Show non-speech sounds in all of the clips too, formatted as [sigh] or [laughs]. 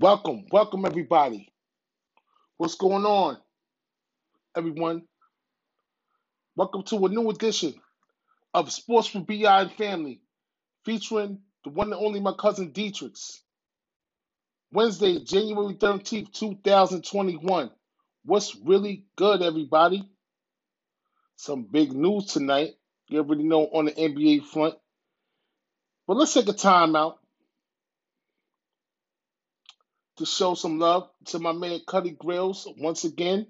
Welcome, welcome everybody. What's going on, everyone? Welcome to a new edition of Sports for BI and Family, featuring the one and only my cousin Dietrich. Wednesday, January 13th, 2021. What's really good, everybody? Some big news tonight. You already know on the NBA front. But let's take a time out to show some love to my man Cuddy Grills once again.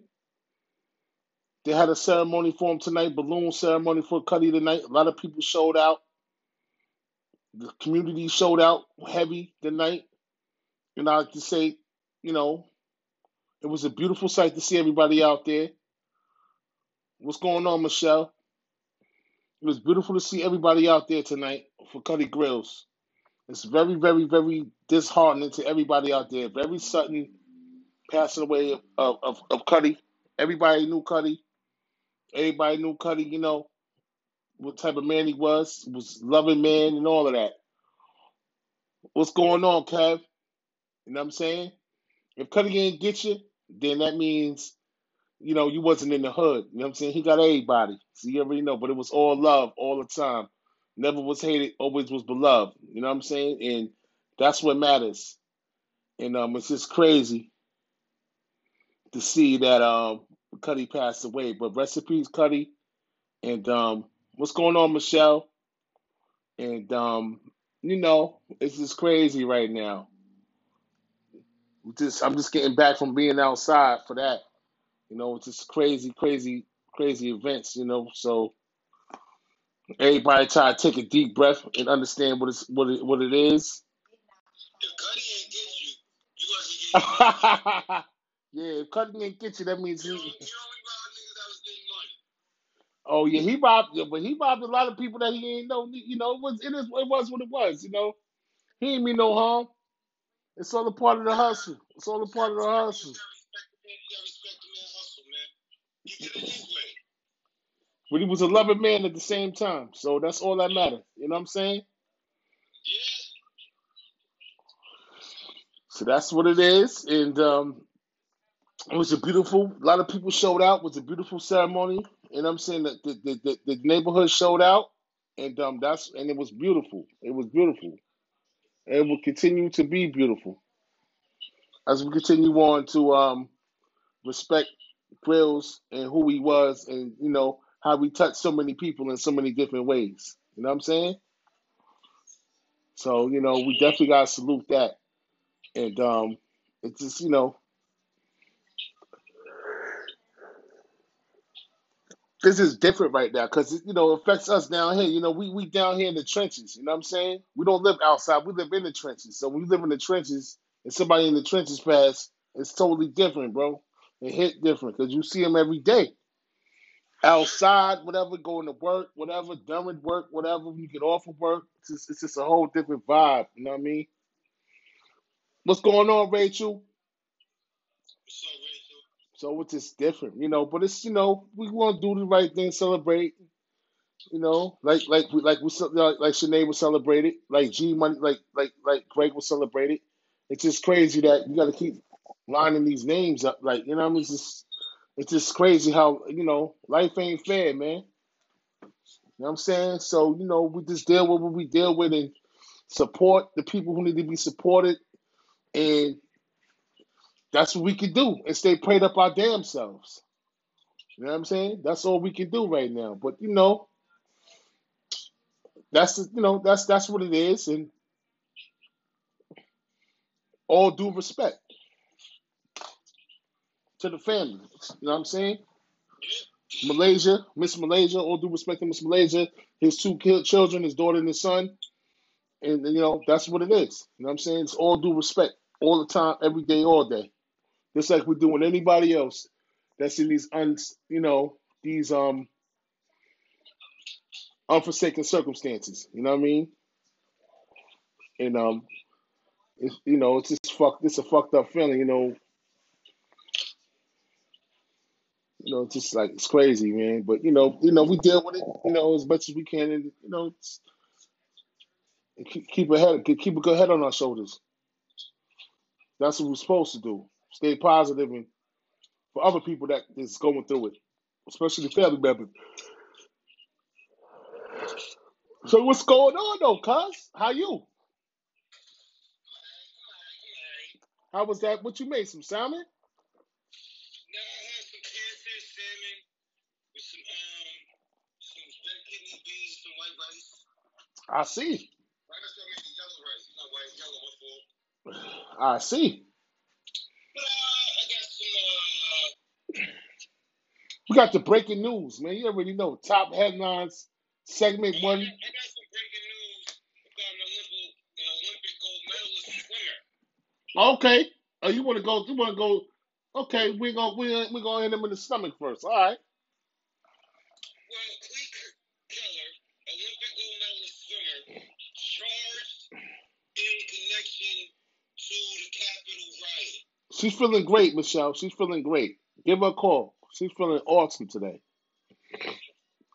They had a ceremony for him tonight, balloon ceremony for Cuddy tonight. A lot of people showed out. The community showed out heavy tonight. And I like to say, you know, it was a beautiful sight to see everybody out there. What's going on, Michelle? It was beautiful to see everybody out there tonight for Cuddy Grills. It's very, very, very disheartening to everybody out there. Very sudden passing away of, of, of Cuddy. Everybody knew Cuddy. Everybody knew Cuddy, you know, what type of man he was, was loving man and all of that. What's going on, Kev? You know what I'm saying? If Cuddy ain't get you, then that means, you know, you wasn't in the hood. You know what I'm saying? He got everybody. So you already know. But it was all love all the time. Never was hated, always was beloved. You know what I'm saying? And that's what matters. And um, it's just crazy to see that um Cuddy passed away. But recipes, Cuddy. And um, what's going on, Michelle? And um, you know, it's just crazy right now. Just I'm just getting back from being outside for that. You know, it's just crazy, crazy, crazy events. You know, so everybody try to take a deep breath and understand what it's what it what it is. [laughs] yeah, if Cuddy ain't get you, that means he. Oh yeah, he robbed, yeah, but he robbed a lot of people that he ain't know. You know, it was it is it was what it was. You know, he ain't mean no harm. It's all a part of the hustle. It's all a part of the hustle. [laughs] But he was a loving man at the same time, so that's all that matters. You know what I'm saying? So that's what it is, and um, it was a beautiful. A lot of people showed out. It was a beautiful ceremony. What I'm saying? That the, the, the, the neighborhood showed out, and um, that's and it was beautiful. It was beautiful. And it will continue to be beautiful as we continue on to um, respect Grills and who he was, and you know how we touch so many people in so many different ways. You know what I'm saying? So you know we definitely gotta salute that, and um, it's just you know this is different right now because you know it affects us down here. You know, we we down here in the trenches. You know what I'm saying? We don't live outside. We live in the trenches. So when you live in the trenches and somebody in the trenches pass, it's totally different, bro. It hit different because you see them every day outside, whatever, going to work, whatever, during work, whatever. When you get off of work, it's just, it's just a whole different vibe. You know what I mean? What's going on, Rachel? So it's just different, you know. But it's you know we want to do the right thing, celebrate, you know, like like we like we like like Sinead was celebrated, like G Money, like like like Greg was celebrated. It's just crazy that you got to keep lining these names up, like you know. what I mean, it's just it's just crazy how you know life ain't fair, man. You know what I'm saying? So you know we just deal with what we deal with and support the people who need to be supported, and that's what we can do and stay prayed up our damn selves. You know what I'm saying? That's all we can do right now. But you know, that's you know that's that's what it is, and all due respect to the family. You know what I'm saying? Malaysia, Miss Malaysia, all due respect to Miss Malaysia, his two children, his daughter and his son, and you know that's what it is. You know what I'm saying? It's all due respect, all the time, every day, all day, just like we're doing anybody else that's in these un, you know, these um unforsaken circumstances. You know what I mean? And um, it's, you know, it's just fuck. It's a fucked up feeling. You know, you know, just like it's crazy, man. But you know, you know, we deal with it, you know, as much as we can, and you know, keep keep a head, keep a good head on our shoulders. That's what we're supposed to do. Stay positive and for other people that is going through it, especially the family members. So what's going on though, cuz? How you? How was that? What you made? Some salmon? I see. Uh, I see. uh We got the breaking news, man. You already know. Top headlines, segment one. I got some breaking news about an Olympic an Olympic gold medalist swimmer. Okay. Oh, you want to go? You want to go? Okay, we're gonna we're we gonna hit him in the stomach first. All right. She's feeling great, Michelle. She's feeling great. Give her a call. She's feeling awesome today.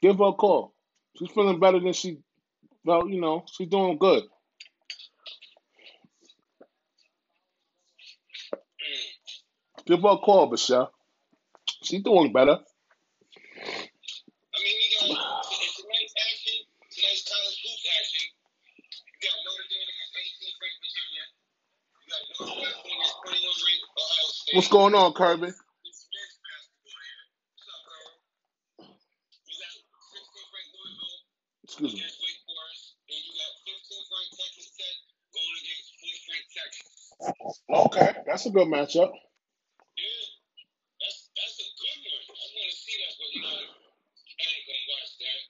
Give her a call. She's feeling better than she well, you know, she's doing good. Give her a call, Michelle. She's doing better. I mean, we got it's tonight's action, tonight's college hoops action. You got Notre Dame against 18th ranked Virginia. You got Northwestern against 21 ranked Ohio State. What's going on, Kirby? It's men's basketball here. What's up, Carl? You got 16th ranked Louisville Excuse me. against Wake Forest, and you got 15th ranked Texas Tech going against 4th ranked Texas. Okay, that's a good matchup. [laughs] Yeah, that's that's a good one. I want to see that, but you know, I ain't gonna watch that.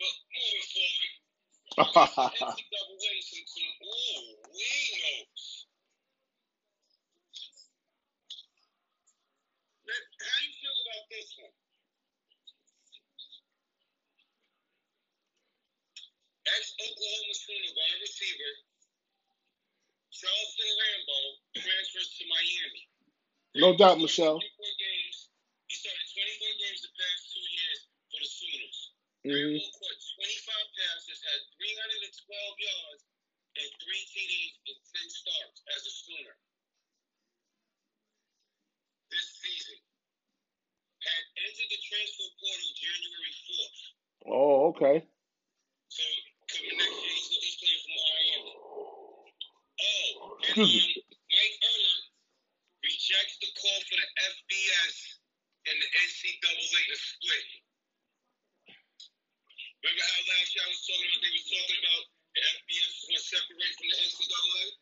But moving forward. NCAA, some, some, ooh, wee notes. Let, how you feel about this one? Ex-Oklahoma Sooner wide receiver Charleston Rambo transfers to Miami. No doubt, Michelle. games. He started 24 games the past two years for the Sooners. hmm Rambo caught 25 passes, had 312 yards, and three TDs in 10 starts as a Sooner. This season, had entered the transfer portal January 4th. Oh, okay. So coming next year, he's, he's playing for Miami. Oh, and Excuse me. um, Mark Emmert rejects the call for the FBS and the NCAA to split. Remember how last year I was talking about they was talking about the FBS was going to separate from the NCAA?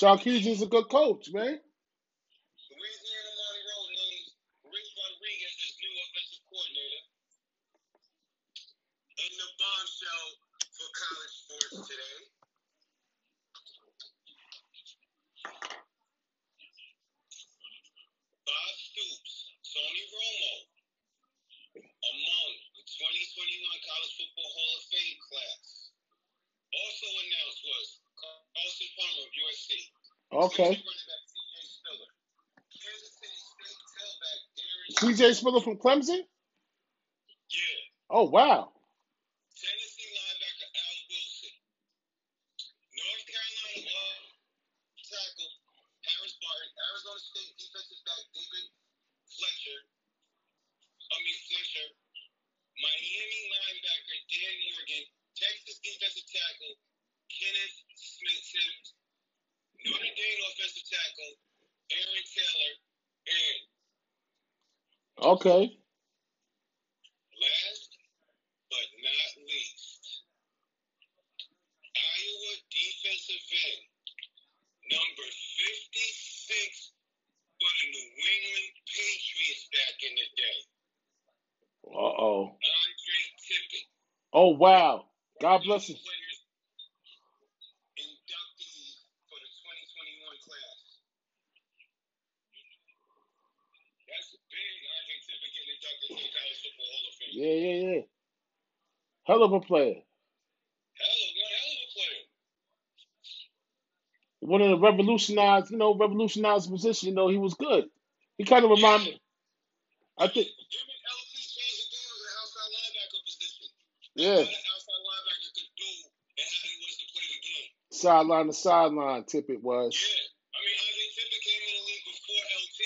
Sarkisian's a good coach, man. Louisiana Monroe named Rick Rodriguez as new offensive coordinator. And the bombshell for college sports today. Bob Stoops, Tony Romo, among the 2021 College Football Hall of Fame class. Also announced was Palmer of USC. Okay. Clemson running back C.J. Spiller. Kansas City State tailback Darren CJ Spiller from Clemson? Yeah. Oh, wow. Tennessee linebacker Al Wilson. North Carolina off tackle Harris Barton. Arizona State defensive back David Fletcher. I mean Fletcher. Miami linebacker Dan Morgan. Texas defensive tackle Kenneth Smith Sims. Notre Dame offensive tackle Aaron Taylor. And Okay. last but not least, Iowa defensive end, number 56 for the New England Patriots back in the day, Uh oh. Andre Tippett. Oh wow. God bless him. Players inductee for the 2021 class. That's big. Andre Tippett getting inducted to the College Football Hall of Fame. Yeah, yeah, yeah. Hell of a player. Hell of one hell of a player. One of the revolutionized, you know, revolutionized position. You know, he was good. He kind of remind me. I think, Him and LT changed the game with an outside linebacker position. yeah, What an outside linebacker could do and how he was to play the game. sideline to sideline. Tippett was. Yeah. I mean, Andre Tippett came in the league before LT,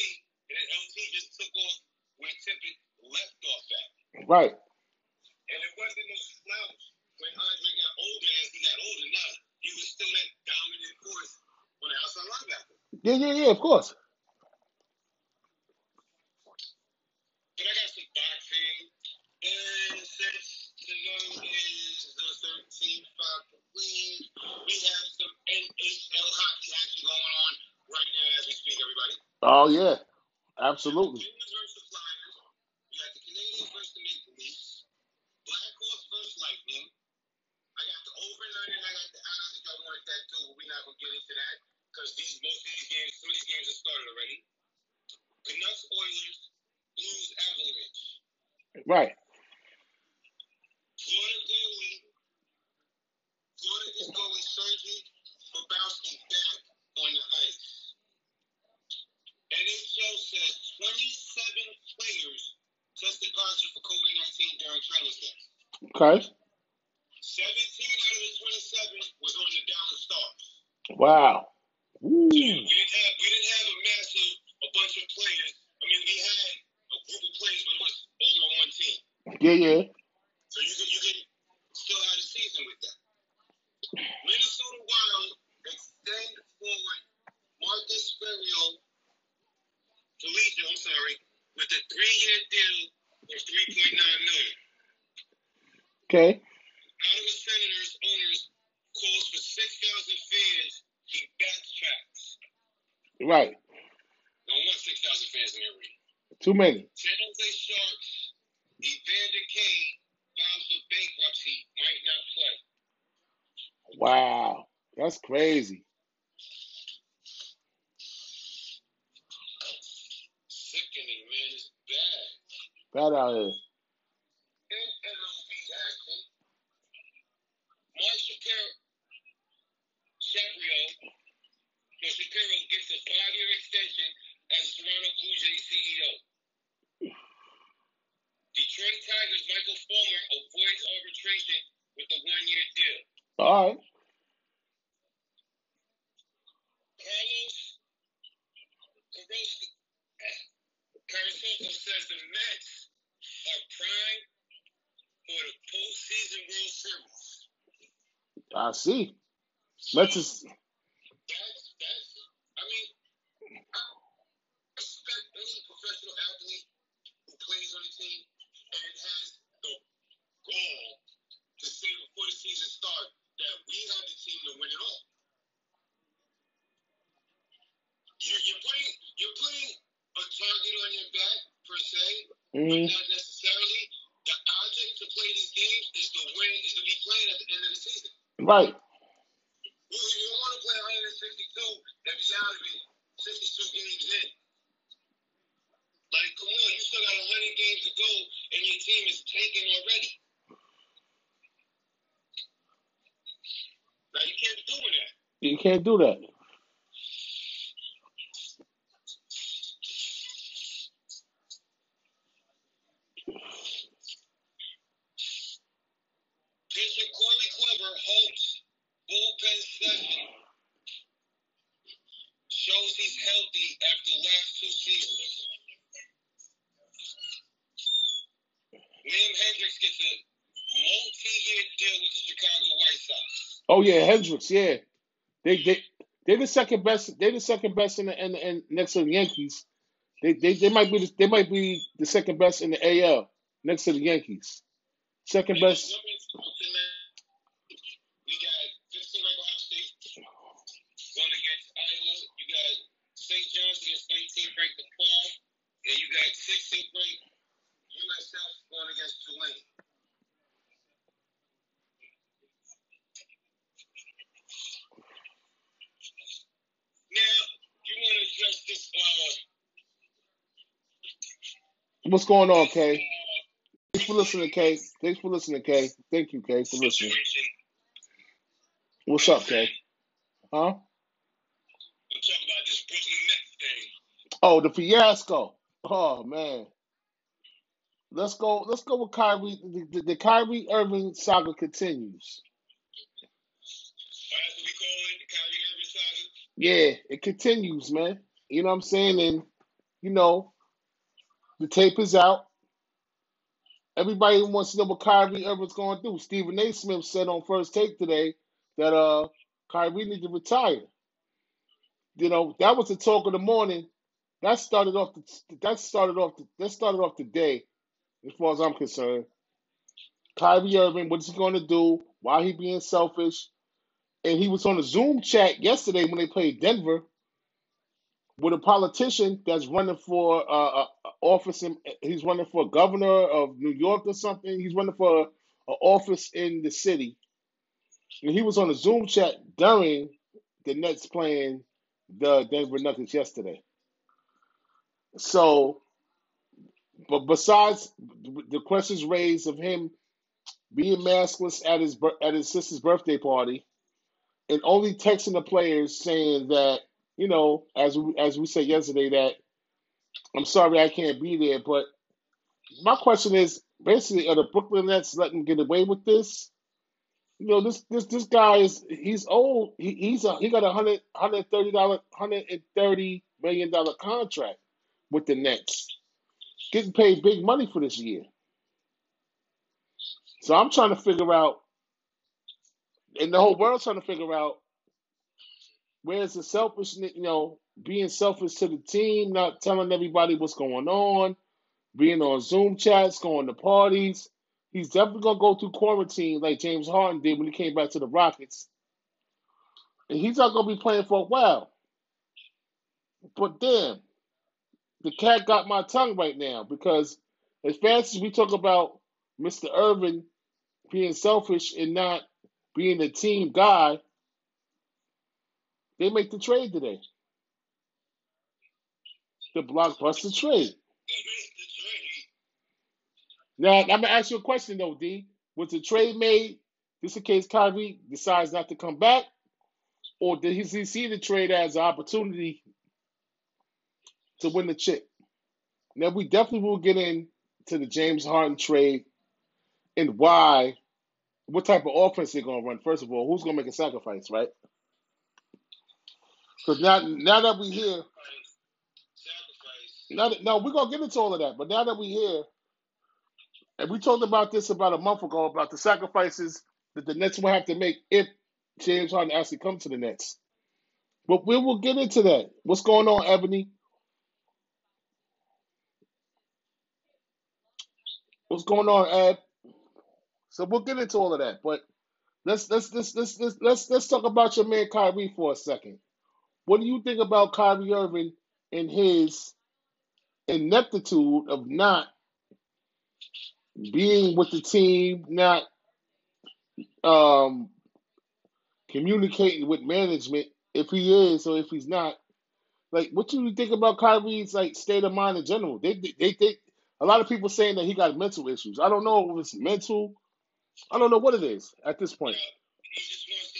and then LT just took off where Tippett left off at. Right. And it wasn't no slouch when Andre got older as he got older. Nah, he was still that dominant force on the outside linebacker. Yeah, yeah, yeah. Of course. But I got some boxing. And since today is the 13th, I believe we have some NHL hockey action going on right now as we speak, everybody. Oh yeah, absolutely. Penguins versus the Flyers. You got the Canadiens versus the Maple Leafs. Blackhawks versus Lightning. I got the over and I got the odds if y'all want that too. We're not gonna get into that because these most of these games, some of these games have started already. Canucks, Oilers, Blues, Avalanche. Right. Florida goalie. Florida is goalie Sergei Bobrovsky back on the ice. NHL says 27 players tested positive for COVID 19 during training camp. Okay. 17 out of the 27 was on the Dallas Stars. Wow. Woo. We didn't have we didn't have a massive a bunch of players. I mean, we had a group of players, but it was all on one team. Yeah, yeah. So you can you can still have a season with that. Minnesota Wild extend forward Marcus Ferrio, Felicia, I'm sorry, with a three-year deal for 3.9 million. Okay. Ottawa Senators owners calls for 6,000 fans. Right. Don't want 6,000 fans in arena. Too many. San Jose Sharks, Evander Kane files for bankruptcy, might not play. Wow. That's crazy. Sickening, man. It's bad. Bad out here. MLB action, Mark Shapiro, Shapiro, no, Shapiro gets a five-year extension as Toronto Blue Jays CEO. Detroit Tigers Michael Fulmer avoids arbitration with a one-year deal. All right. Carlos Carrasco says the Mets are primed for the postseason World Series. I see. Is That's that's. I mean, I expect any professional athlete who plays on the team and has the goal to say before the season starts that we have the team to win it all. You're, you're putting you're putting a target on your back per se, but mhm. not necessarily. The object to play these games is to win, is to be playing at the end of the season. right. You, you don't want to play 162 and be out of it 62 games in. Like, come on, you still got 100 games to go, and your team is tanking already. Now, you can't be doing that. You can't do that. Pitcher Corey Kluber halts bullpen session. Shows he's healthy after last two seasons. Liam Hendriks gets a multi-year deal with the Chicago White Sox. Oh yeah, Hendricks. Yeah, they they they're the second best. They're the second best in the in, in next to the Yankees. They, they they might be the, they might be the second best in the AL next to the Yankees. Second best. We got 15 like Ohio State going against Iowa. You got St. John's against 19th ranked DePaul. And you got 16th ranked USF going against Tulane. What's going on, Kay? Thanks for listening, Kay. Thanks for listening, Kay. Thank you, Kay, for listening. What's up, Kay? Huh? Oh, the fiasco. Oh man. Let's go. Let's go with Kyrie. The, the, the Kyrie Irving saga continues. Yeah, it continues, man. You know what I'm saying? And you know, the tape is out. Everybody wants to know what Kyrie Irving's going do. Stephen A. Smith said on First Take today that uh Kyrie needs to retire. You know, that was the talk of the morning. That started off the that started off the, that started off the day, as far as I'm concerned. Kyrie Irving, what is he going to do? Why he being selfish? And he was on a Zoom chat yesterday when they played Denver with a politician that's running for uh, uh, office. In, he's running for governor of New York or something. He's running for an office in the city. And he was on a Zoom chat during the Nets playing the Denver Nuggets yesterday. So, but besides the questions raised of him being maskless at his at his sister's birthday party, and only texting the players saying that you know, as we, as we said yesterday, that I'm sorry I can't be there. But my question is basically, are the Brooklyn Nets letting get away with this? You know, this this this guy is he's old. He, he's a, he got a hundred hundred thirty dollar hundred and thirty million dollar contract with the Nets, getting paid big money for this year. So I'm trying to figure out, and the whole world's trying to figure out where's the selfishness. You know, being selfish to the team, not telling everybody what's going on, being on Zoom chats, going to parties. He's definitely gonna go through quarantine like James Harden did when he came back to the Rockets, and he's not gonna be playing for a while. But damn, the cat got my tongue right now because as fast as we talk about Mr. Irvin being selfish and not being a team guy, they make the trade today. The blockbuster trade. Now I'm gonna ask you a question though, D. Was the trade made just in case Kyrie decides not to come back, or did he see see the trade as an opportunity to win the chip? Now we definitely will get into the James Harden trade and why, what type of offense they're gonna run. First of all, who's gonna make a sacrifice, right? Because now, now that we Sacrifice. now that, now we're gonna get into all of that. But now that we here, and we talked about this about a month ago about the sacrifices that the Nets will have to make if James Harden actually comes to the Nets. But we will get into that. What's going on, Ebony? What's going on, Ed? So we'll get into all of that. But let's let's let's let's let's let's, let's talk about your man Kyrie for a second. What do you think about Kyrie Irving and his ineptitude of not being with the team, not um, communicating with management if he is or if he's not? Like, what do you think about Kyrie's like state of mind in general? They they think a lot of people saying that he got mental issues. I don't know if it's mental. I don't know what it is at this point. He just wants to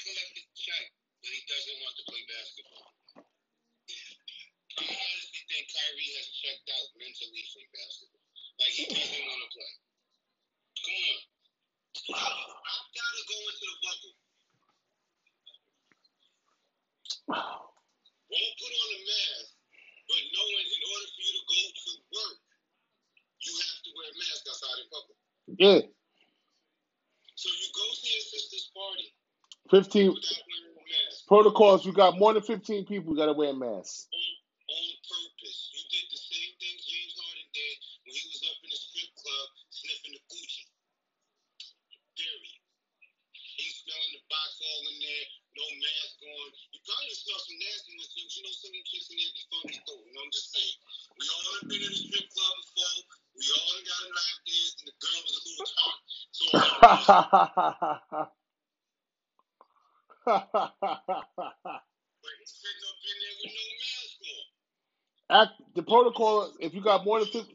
collect the check, but he doesn't want to play basketball. I honestly think Kyrie has checked out mentally from basketball. Like, want to play. Come. I've got to go into the bubble. Won't put on a mask, but knowing in order for you to go to work, you have to wear a mask outside in public. Yeah, So you go to your sister's party fifteen without wearing a mask protocols. You got more than fifteen people. You got to wear masks. on, on purpose. You did the same thing James Harden did when he was up in the strip club sniffing the Gucci. Period. He's smelling the box all in there, no mask on. You probably smell some nastiness too. You know, some of them chicks in funky too. You know, I'm just saying. We all have been in a strip club before. We all got a lap dance, and the girl was a little tart. So. Uh, At the protocol, if you got more than 50,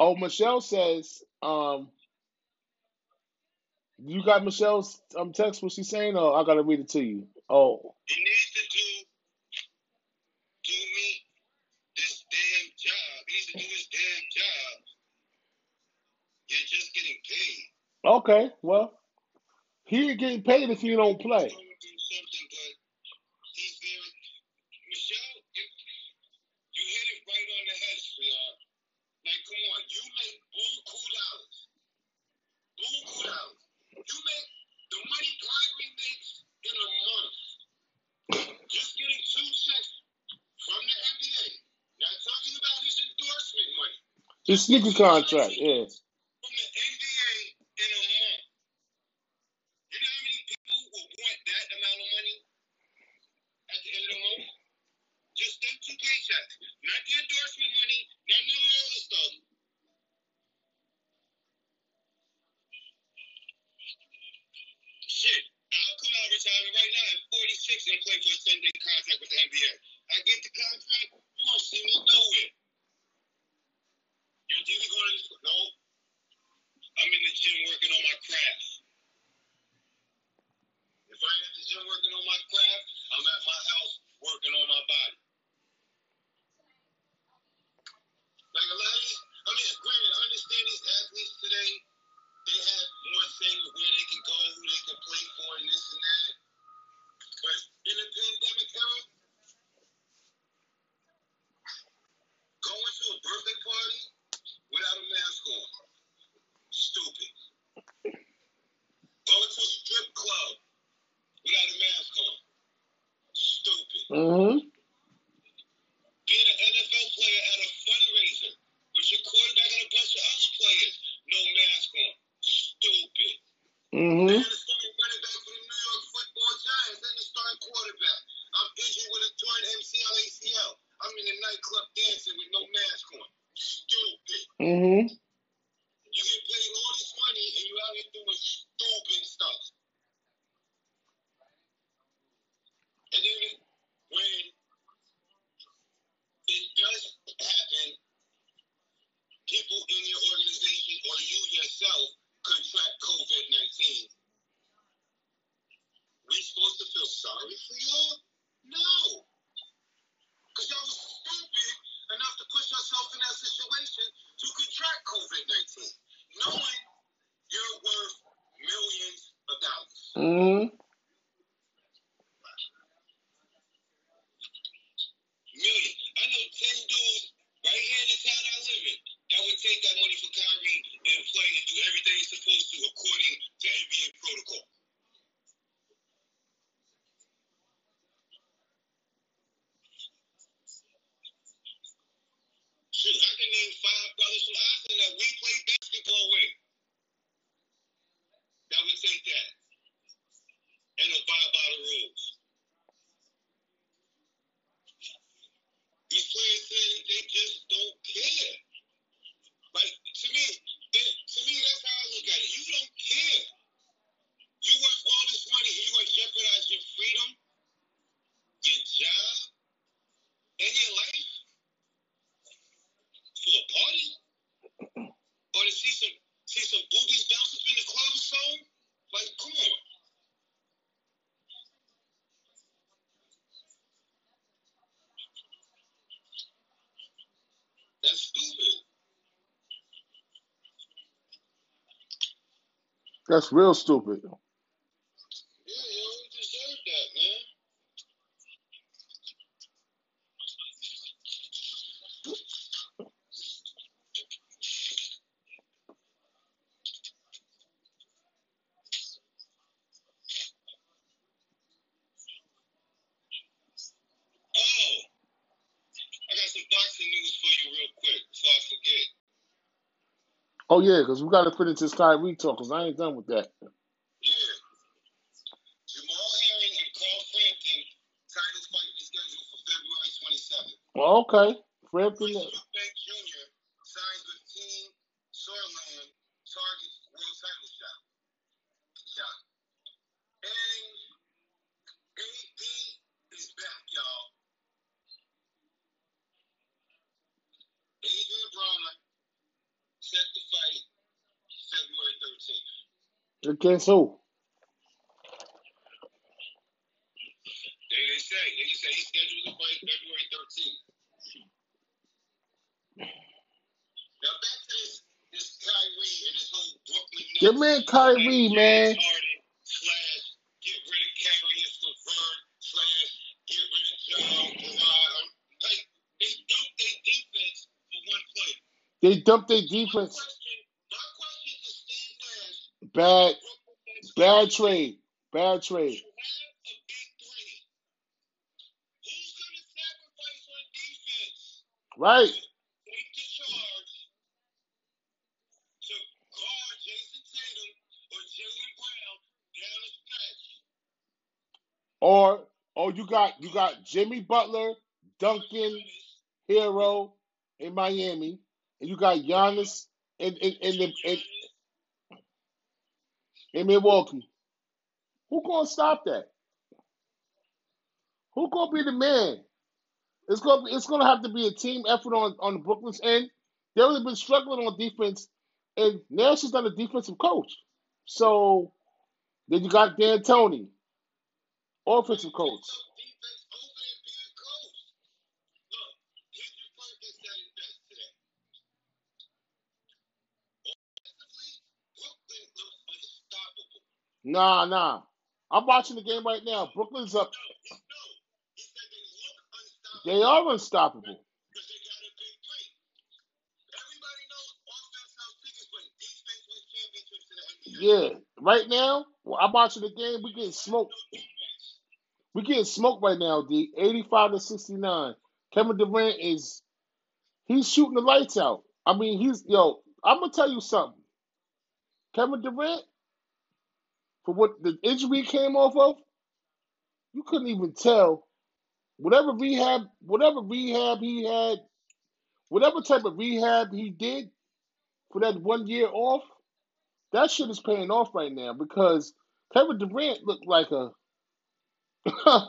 Oh, Michelle says, um, you got Michelle's um text. What she's saying? Oh, I gotta read it to you. Oh, He needs to do okay. Well, he ain't getting paid if he don't play. A sneaker contract, yeah. That's real stupid. Because we got to finish this Kyrie talk. Because I ain't done with that. Yeah. Jamal Herring and Carl Frampton title fight is scheduled for February 27th. Well, okay, Frampton. Chris Eubank Jr. signs with Team Sauerland targets world title shot. Shot. And AD is back, y'all. Adrien Broner set the fight February 13th. Against who? They, say, they say he's scheduled to February 13th. Now back to this, this Kyrie and this whole Brooklyn. Your man Kyrie, man. Harden slash get rid of Caris LeVert slash get rid of John Kazan. Like um, they dumped their defense for one play. They dumped their My question, my question to Steve Nash, Bad, bad trade. Bad trade. Right. Or or you got you got Jimmy Butler, Duncan, Herro in Miami, and you got Giannis in in, in the in, in Milwaukee. Who gonna stop that? Who gonna be the man? It's gonna be, it's gonna have to be a team effort on on the Brooklyn's end. They've really been struggling on defense, and Nash is not a defensive coach. So then you got D'Antoni, offensive coach. Defense over there being coached. Look, Kendrick Perkins said it best today. Offensively, Brooklyn looks unstoppable. Nah, nah. I'm watching the game right now. Brooklyn's up. They are unstoppable. Yeah. Right now, well, I'm watching the game. We getting smoked. We getting smoked right now, D. 85 to 69. Kevin Durant is he's shooting the lights out. I mean, he's yo, I'm gonna tell you something. Kevin Durant, for what the injury came off of, you couldn't even tell. Whatever rehab, whatever rehab he had, whatever type of rehab he did for that one year off, that shit is paying off right now because Kevin Durant looked like a [laughs]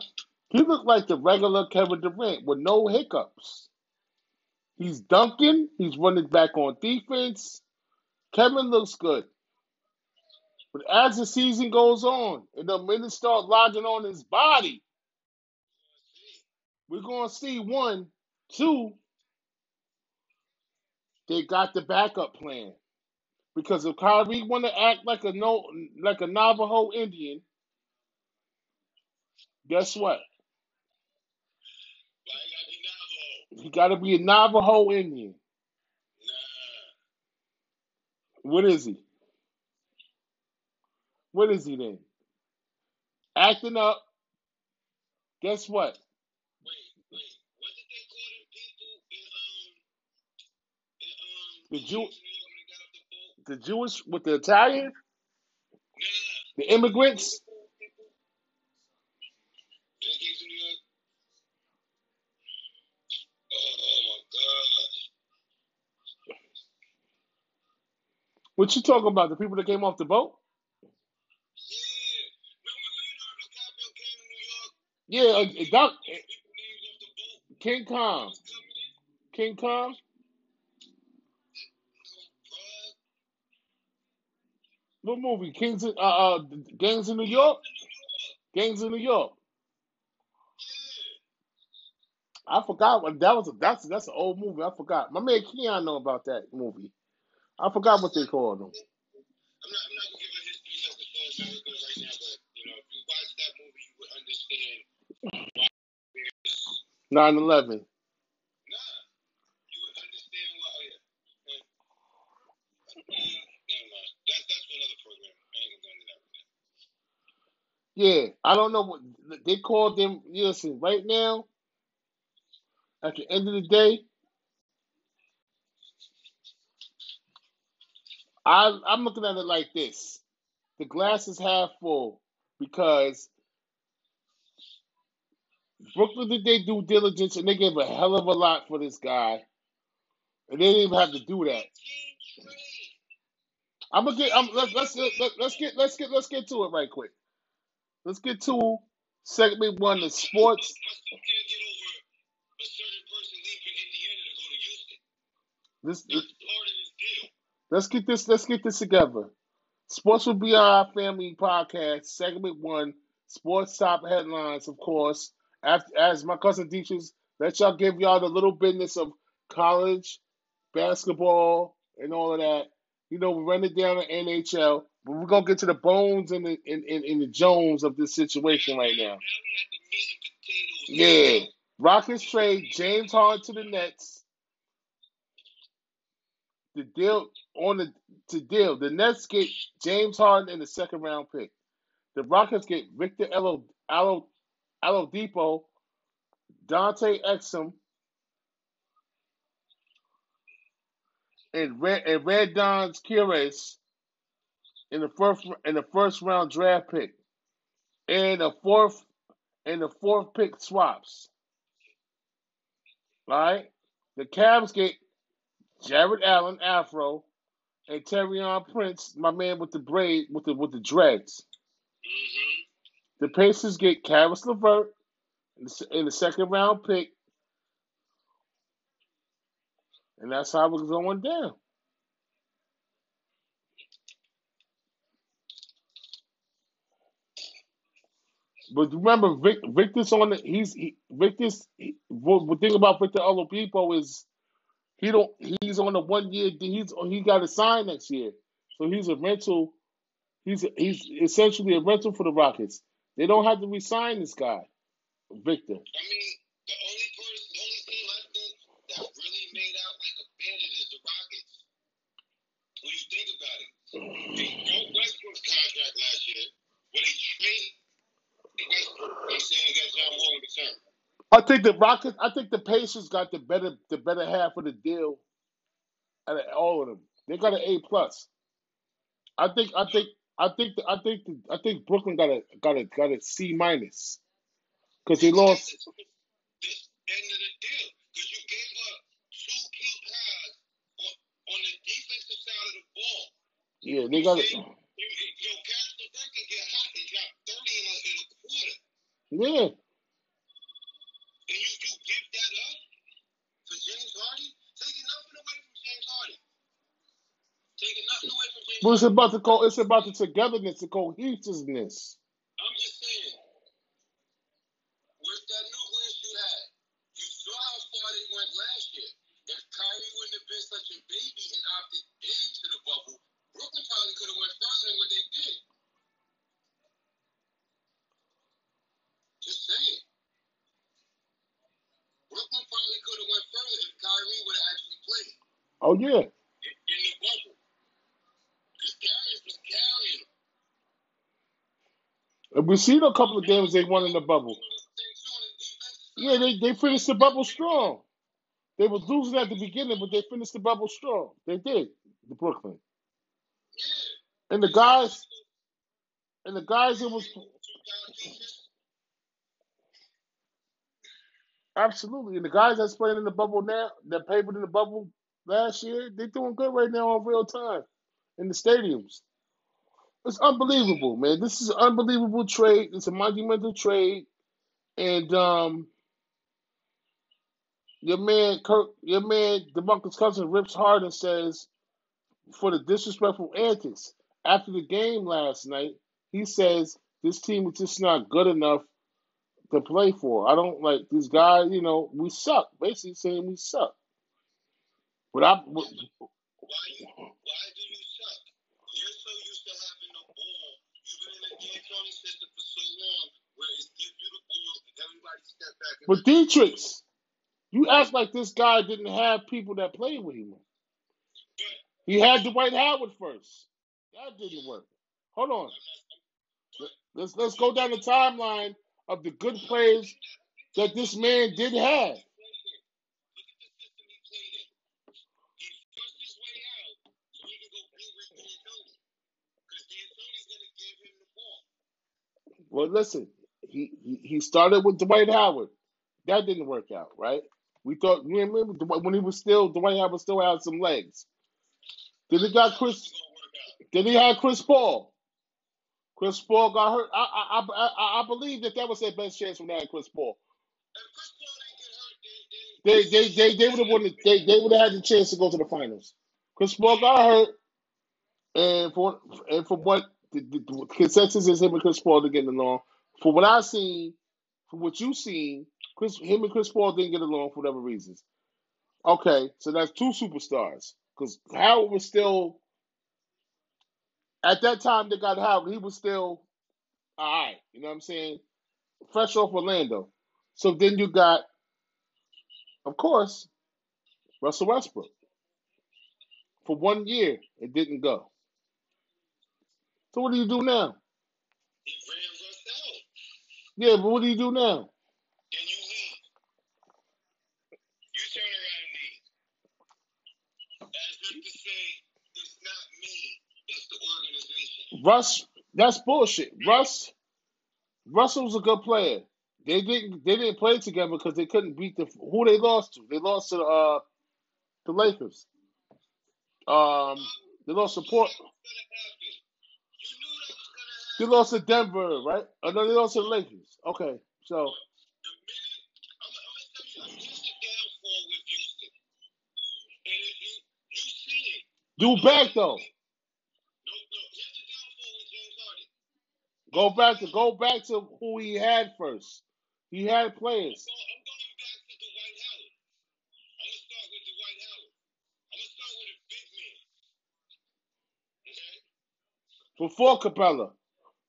he looked like the regular Kevin Durant with no hiccups. He's dunking, he's running back on defense. Kevin looks good. But as the season goes on and the minutes start lodging on his body, we're gonna see one, two, they got the backup plan. Because if Kyrie want to act like a no like a Navajo Indian, guess what? He got to be a Navajo Indian. Nah. What is he? What is he then? Acting up. Guess what? Wait, wait. What did they call them people in um in um The Jew, New York when they got off the the Jewish with the Italian, the immigrants. People that came to New York. Oh my gosh. What you talking about? The people that came off the boat? Yeah, uh, Doc, off the boat King Kong, in. King Kong. What movie? Kings, of, uh, uh, Gangs in New York. Gangs in in New York. I forgot what that was. A, that's that's an old movie. I forgot. My man Keon know about that movie. I forgot what they called him. 9 11. Yeah, I don't know what they called them. Listen, right now, at the end of the day, I, I'm looking at it like this: the glass is half full because Brooklyn did their due diligence and they gave a hell of a lot for this guy, and they didn't even have to do that. I'm gonna get. I'm, let's let's let, let's get let's get let's get to it right quick. Let's get to segment one, the sports. This, this let's get this let's get this together. Sports will be our family podcast, segment one, sports top headlines, of course. After, as my cousin teaches, let y'all give y'all the little business of college, basketball, and all of that. You know, we run it down to NHL, but we're gonna get to the bones and the and, and, and the Jones of this situation right now. The. Yeah. Rockets trade James Harden to the Nets. The deal on the to deal. The Nets get James Harden in the second round pick. The Rockets get Victor Elo Alo Oladipo, Dante Exum, and Red and Red Don's in the first in the first round draft pick. And a fourth and the fourth pick swaps. Right. The Cavs get Jarrett Allen, Afro, and Taurean Prince, my man with the braid, with the with the dreads. Mm-hmm. The Pacers get Caris LeVert in the, the second round pick, and that's how it's going down. But remember, Vic, Victor's on the. He's he, Victor's. He, the thing about Victor Oladipo is he don't. He's on a one year. He's he got to sign next year, so he's a rental. He's he's essentially a rental for the Rockets. They don't have to resign this guy, Victor. I mean, the only person, the only team I think that really made out like a bandit is the Rockets. When you think about it, they broke Westbrook's contract last year, when they traded Westbrook. I'm saying against John Wall in return. I think the Rockets. I think the Pacers got the better the better half of the deal. Out of all of them, they got an A plus. I think. I think. I think. I think. I think Brooklyn got a got a got a C minus because they lost. End of the deal. Because you gave up two key guys on, on the defensive side of the ball. Yeah, they got it. You, you, yo, can get hot and drop 30 in a, in a quarter. Yeah, And you, you give that up for James Harden? Taking nothing away from James Harden. Taking nothing away from James but it's about the co. It's about the togetherness, the cohesiveness. I'm just saying, with that nucleus you had, you saw how far they went last year. If Kyrie wouldn't have been such a baby and opted into the bubble, Brooklyn probably could have went further than what they did. Just saying. Brooklyn probably could have went further if Kyrie would have actually played Oh yeah, in, in the bubble. Because Darius was carrying them. And we seen a couple of games they won in the bubble. Yeah, they they finished the bubble strong. They was losing at the beginning, but they finished the bubble strong. They did, the Brooklyn. And the guys, and the guys, it was absolutely. And the guys that's playing in the bubble now, that played in the bubble last year, they're doing good right now on real time in the stadiums. It's unbelievable, man. This is an unbelievable trade. It's a monumental trade, and um, your man Kirk, your man DeMarcus Cousins rips hard and says, for the disrespectful antics after the game last night, he says this team is just not good enough to play for. I don't like these guys. You know, we suck. Basically saying we suck. But I, Why why do you suck? You're so used to having the ball. You've been in the D'Antoni system for so long where it's give you the ball and everybody step back but Dietrichs, you act like this guy didn't have people that played with him. He had Dwight Howard first. That didn't work. Hold on. Let's let's go down the timeline of the good players that this man did have. Look at the system he played in. He pushed his way out so he could go blue Well, listen, he, he he started with Dwight Howard. That didn't work out, right? We thought you remember when he was still Dwight Howard still had some legs. Then he got Chris. Then he had Chris Paul. Chris Paul got hurt. I I I, I believe that that was their best chance when they had Chris Paul. They they they, they would have won. The, they they would have had the chance to go to the finals. Chris Paul got hurt, and for and from what the, the, consensus is, him and Chris Paul didn't get along. For what I've seen, for what you've seen, Chris him and Chris Paul didn't get along for whatever reasons. Okay, so that's two superstars because Howard was still at that time they got Howard. He was still all right. You know what I'm saying? Fresh off Orlando. So then you got, of course, Russell Westbrook. For one year, it didn't go. So what do you do now? He rams us out. Yeah, but what do you do now? Then you leave. You turn around and leave. As if to say, it's not me, it's the organization. Russ, that's bullshit. Russ, Russell's a good player. They didn't they didn't play together because they couldn't beat the who they lost to. They lost to uh the Lakers. Um, they lost to Port. What's gonna happen? You knew that was gonna They lost to Denver, right? Oh, no, they lost to the Lakers. Okay, so The minute I'm, I'm gonna tell you, you you back though. Go back to go back to who he had first. He had players. going, going back to. I'm gonna start with. I'm gonna start with? Before Capela.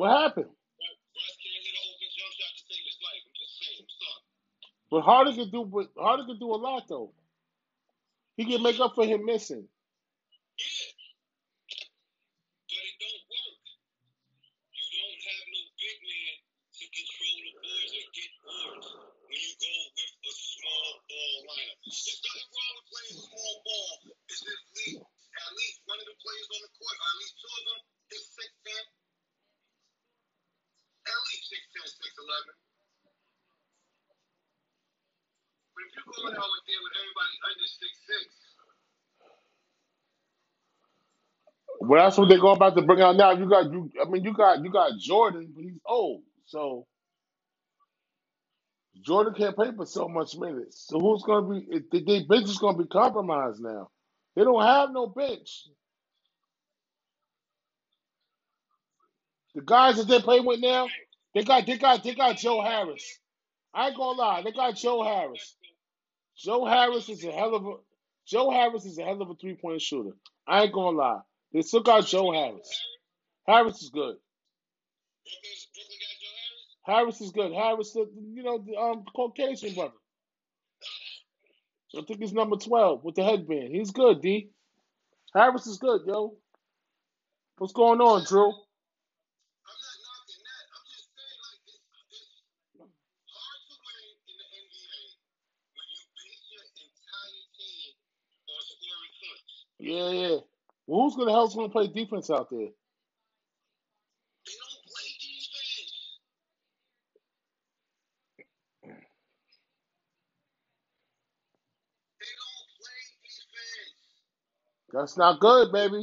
What happened? But Russ can't hit an open jump shot to save his life. I'm just saying. I'm sorry. But Harden can do but Harden can do a lot though. He can make up for him missing. Yeah. But it don't work. You don't have no big man to control the boards and get boards when you go with a small ball lineup. There's nothing wrong with playing small ball. It's just leave at least one of the players on the court, or at least two of them, is 6'10. At least 6'10, 6'11. But if you're going out with there with everybody under 6'6, Well, that's what they're going about to bring out now. You got you. I mean, you got you got Jordan, but he's old, so Jordan can't play for so much minutes. So who's going to be? The their bench is going to be compromised now. They don't have no bench. The guys that they play with now, they got they got they got Joe Harris. I ain't gonna lie, they got Joe Harris. Joe Harris is a hell of a Joe Harris is a hell of a three point shooter. I ain't gonna lie. They still got Joe Harris. Harris is good. Brooklyn, Brooklyn got Joe Harris? Harris is good. Harris, the, you know, the um, Caucasian brother. I think he's number twelve with the headband. He's good, D. Harris is good, yo. What's going on, Drew? I'm not knocking that. I'm just saying, like, it's, it's hard to win in the NBA when you base your entire team on scoring points. Yeah, yeah. Well, who's gonna help gonna play defense out there? They don't play defense. They don't play defense. That's not good, baby.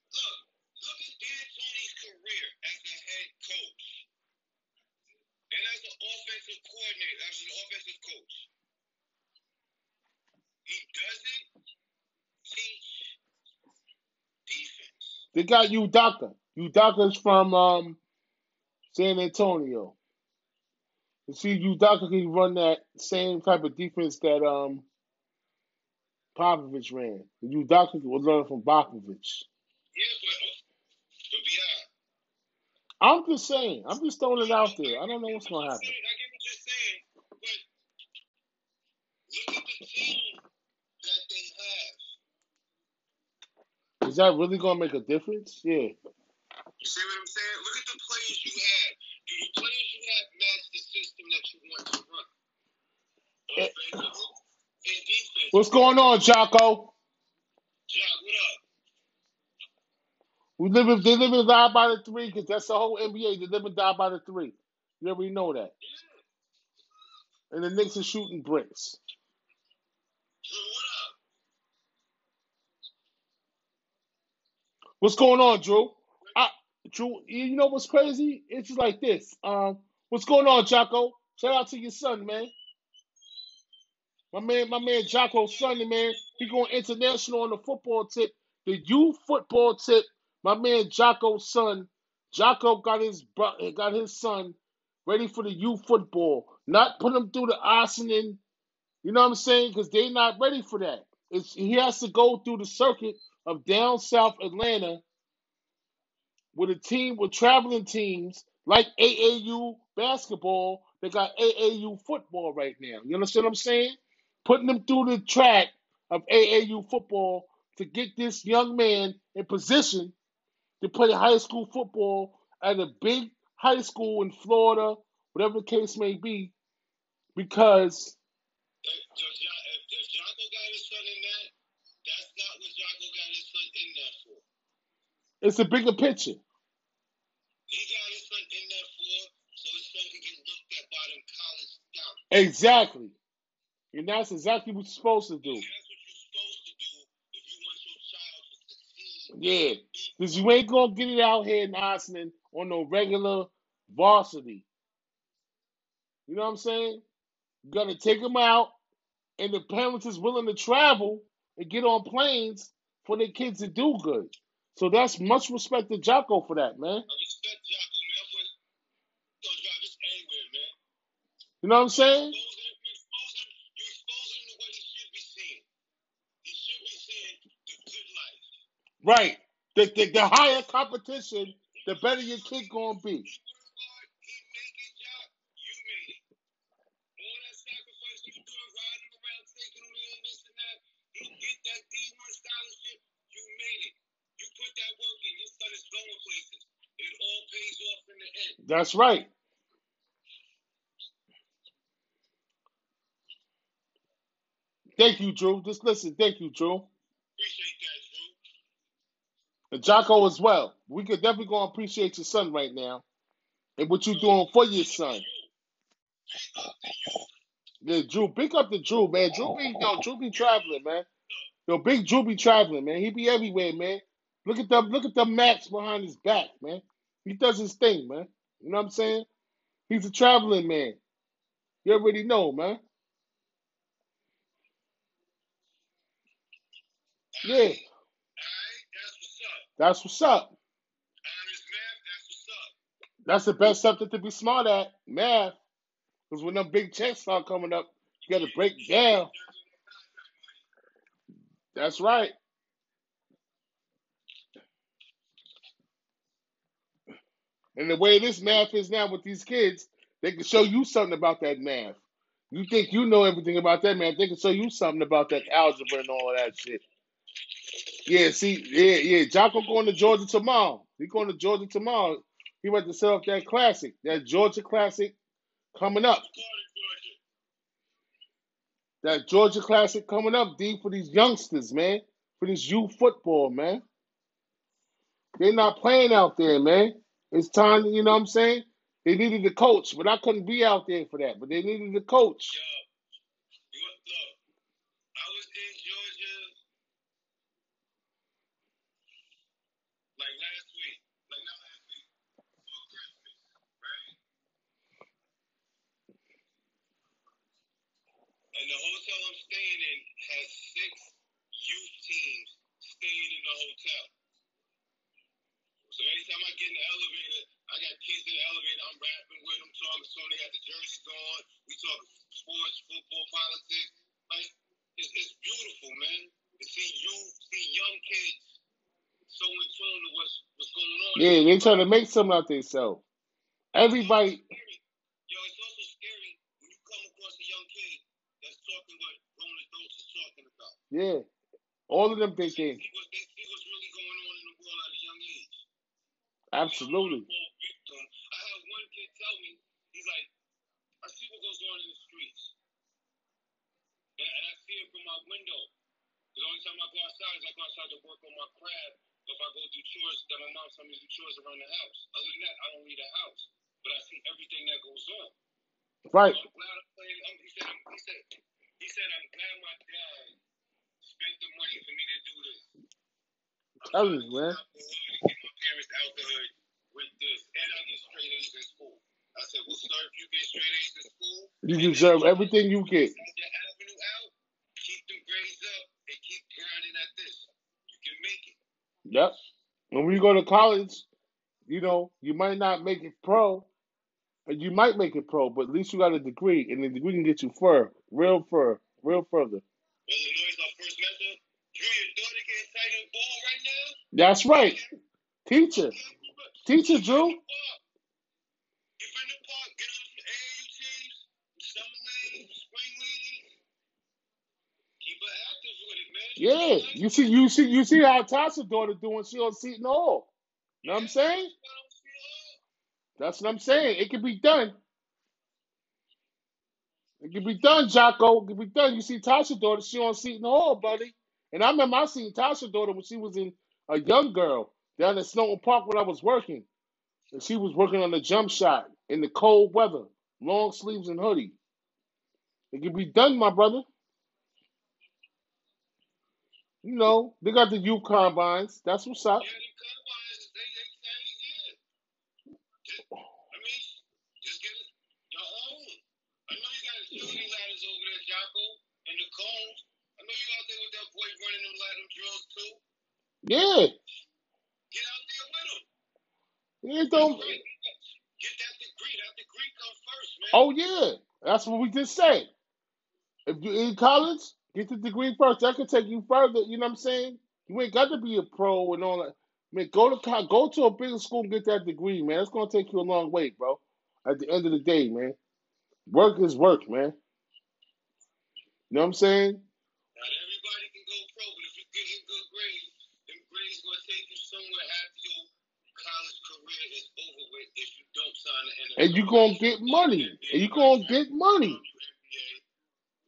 Look, look at D'Antoni's career as a head coach and as an offensive coordinator, as an offensive coach. He doesn't teach defense. They got Udoka. Udoka's from um, San Antonio. You see, Udoka can run that same type of defense that um Popovich ran. Udoka was learning from Popovich. Yeah, but, but beyond, I'm just saying. I'm just throwing it out there. I don't know what's gonna happen. I get what you're saying, but look at the team that they have. Is that really gonna make a difference? Yeah. You see what I'm saying? Look at the players you have. Do the players you have match the system that you want to run? Eh. And. What's going on, Jocko? Jock, what up? We live and they live and die by the three because that's the whole NBA. They live and die by the three. You already know that. And the Knicks are shooting bricks. Drew, what up? What's going on, Drew? I, Drew, you know what's crazy? It's just like this. Um, what's going on, Jocko? Shout out to your son, man. My man, my man Jocko Sonny, man. He going international on the football tip, the youth football tip. My man Jocko's son. Jocko got his got his son ready for the youth football. Not put him through the Arsenal, you know what I'm saying? Because they not ready for that. It's, he has to go through the circuit of down south Atlanta with a team with traveling teams like AAU basketball. They got AAU football right now. You understand what I'm saying? Putting them through the track of AAU football to get this young man in position to play high school football at a big high school in Florida, whatever the case may be, because If, if, Jo- if, if Jocko got his son in that, that's not what Jocko got his son in there for. it's a bigger picture. He got his son in there for so his son can get looked at by a bigger picture. Exactly. And that's exactly what you're supposed to do. You're. Yeah. Because you ain't going to get it out here in Austin on no regular varsity. You know what I'm saying? You got to take them out, and the parents is willing to travel and get on planes for their kids to do good. So that's much respect to Jocko for that, man. I respect Jocko, man, but those drivers anywhere, man. You know what I'm saying? You expose him, you expose him the way he should be seen. He should be seeing the good life. Right. The, the, the higher competition, the better your kid going to be. He worked hard, he made his job, you made it. All that sacrifice you doing, riding him around, taking him in, this and that, he get that D1 scholarship, you made it. You put that work in, your son is going places. It all pays off in the end. That's right. Thank you, Drew. Just listen. Thank you, Drew. Appreciate that, Drew. And Jocko as well. We could definitely go and appreciate your son right now and what you're doing for your son. Yeah, Drew, pick up the Drew, man. Drew be yo, Drew be traveling, man. Yo, big Drew be traveling, man. He be everywhere, man. Look at them, look at the max behind his back, man. He does his thing, man. You know what I'm saying? He's a traveling man. You already know, man. Yeah, that's what's up. that's that's what's up. That's the best subject to be smart at, math. Because when them big checks start coming up, you got to break down. That's right. And the way this math is now with these kids, they can show you something about that math. You think you know everything about that math, they can show you something about that algebra and all that shit. Yeah, see, yeah, yeah. Jocko going to Georgia tomorrow. He going to Georgia tomorrow. He went to set up that classic, that Georgia classic coming up. That Georgia classic coming up, D, for these youngsters, man. For this youth football, man. They're not playing out there, man. It's time, you know what I'm saying? They needed a coach, but I couldn't be out there for that. But they needed a coach. Yo, look, I was in Georgia like last week, like last week, Christmas, right? And the hotel I'm staying in has six youth teams staying in the hotel. So anytime I get in the elevator, I got kids in the elevator. I'm rapping with them, talking to them. They got the jerseys on. We talk sports, football, politics. Like it's, it's beautiful, man. To see you, see young kids so in tune to what's what's going on. Yeah, they trying to make something out of themselves. Everybody, Yo, it's also scary when you come across a young kid that's talking what grown adults is talking about. yeah, all of them thinking they see what's really going on in the world at a young age. Absolutely. Fall victim. I had one kid tell me, he's like, I see what goes on in the streets. And, and I see it from my window. The only time I go outside is I go outside to work on my craft. If I go do chores, that my mom told me to do chores around the house. Other than that, I don't leave the house. But I see everything that goes on. Right. I'm glad I'm playing. Um, he said, he said, he said, I'm glad my dad spent the money for me to do this. I'm Telling trying man. Get out the hood and get my parents out the hood with this, and I get straight A's in school. I said, well, sir, if you get straight A's in school, You deserve everything you get. Have your avenue out, keep them grades up, and keep grinding at this. You can make it. Yep. When we go to college, you know, you might not make it pro, but you might make it pro, but at least you got a degree, and the degree can get you fur, real fur, real further. Illinois is our first. You and your daughter getting tight in ball right now? That's right. Teacher. Teacher, Drew. Yeah. You see, you see, you see how Tasha daughter doing. She on Seton Hall. Know what I'm saying? That's what I'm saying. It can be done. It can be done, Jocko. It can be done. You see Tasha daughter, she on seat Seton Hall, buddy. And I remember I seen Tasha daughter when she was in a young girl down at Snowden Park when I was working. And she was working on the jump shot in the cold weather, long sleeves and hoodie. It can be done, my brother. You know, they got the youth combines. That's what's up. Yeah, Don't. Get that degree. That degree comes first, man. Oh yeah, that's what we just said. If you're in college, get the degree first. That could take you further. You know what I'm saying? You ain't got to be a pro and all that. Man, go to go to a bigger school and get that degree, man. It's gonna take you a long way, bro. At the end of the day, man, work is work, man. You know what I'm saying? Not everybody can go pro, but if you get in good grades, them grades gonna take you somewhere after your college career is over with if you don't sign the NFL. And you gonna get money. And you gonna get money. NBA,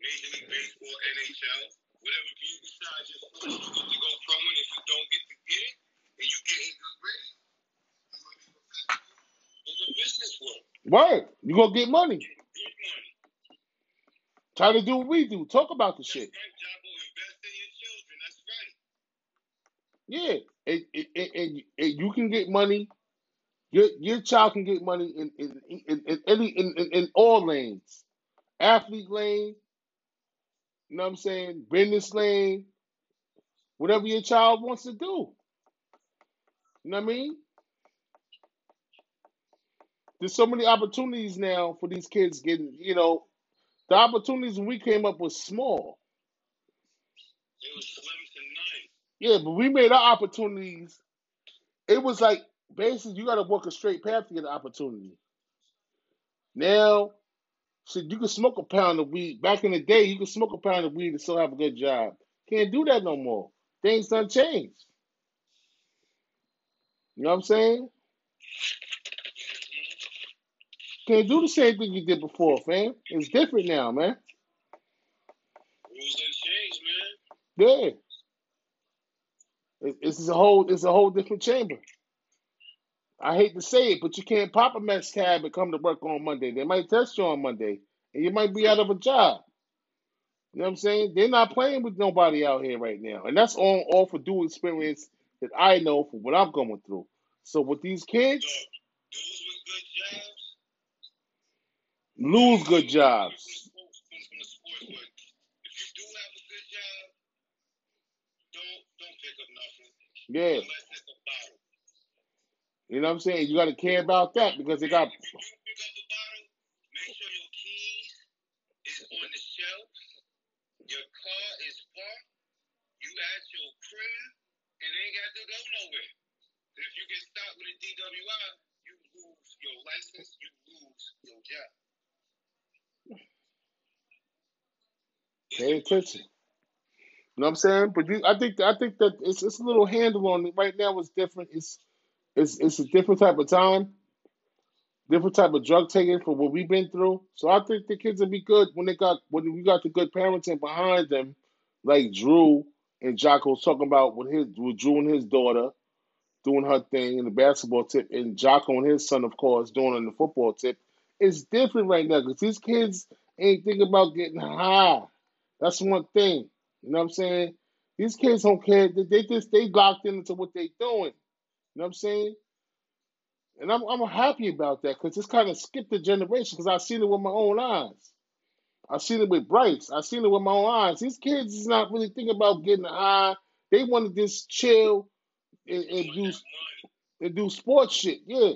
Major League Baseball, NHL, whatever you decide your sport you get to go pro in. If you don't get to get it, and you get in good grades, you gonna be professional in the business world. Word. You gonna get money. Try to do what we do. Talk about the That's shit. right, Jocko. Invest in your children. That's right. Yeah, and, and, and, and you can get money. Your your child can get money in in in, in any in, in, in all lanes, athlete lane. You know what I'm saying? Business lane, whatever your child wants to do. You know what I mean? There's so many opportunities now for these kids getting. You know, the opportunities when we came up was small. It was slim to none. Yeah, but we made our opportunities. It was like basically you got to walk a straight path to get an opportunity. Now, shit, you can smoke a pound of weed. Back in the day, you could smoke a pound of weed and still have a good job. Can't do that no more. Things done changed. You know what I'm saying? Can't do the same thing you did before, fam. It's different now, man. Rules done changed, man. Yeah. It- It's a whole it's a whole different chamber. I hate to say it, but you can't pop a mess tab and come to work on Monday. They might test you on Monday, and you might be out of a job. You know what I'm saying? They're not playing with nobody out here right now, and that's all all for due experience that I know for what I'm going through. So with these kids, lose good jobs. From, from Yeah, unless it's a bottle. You know what I'm saying? You got to care about that because they got If you do pick up a bottle, make sure your keys is on the shelf, your car is parked, you at your crib, it ain't got to go nowhere. If you get stopped with a DWI, you lose your license, you lose your job. Pay attention. You know what I'm saying? But you, I think I think that it's it's a little handle on it right now. It's different. It's it's it's a different type of time, different type of drug taking for what we've been through. So I think the kids will be good when they got when we got the good parenting behind them, like Drew and Jocko was talking about with his with Drew and his daughter doing her thing in the basketball tip, and Jocko and his son, of course, doing in the football tip. It's different right now because these kids ain't thinking about getting high. That's one thing. You know what I'm saying? These kids don't care. They, they just they locked into what they doing. You know what I'm saying? And I'm I'm happy about that because it's kind of skipped the generation because I've seen it with my own eyes. I've seen it with Bryce. I've seen it with my own eyes. These kids is not really thinking about getting high. They want to just chill and, and do and do sports shit. Yeah,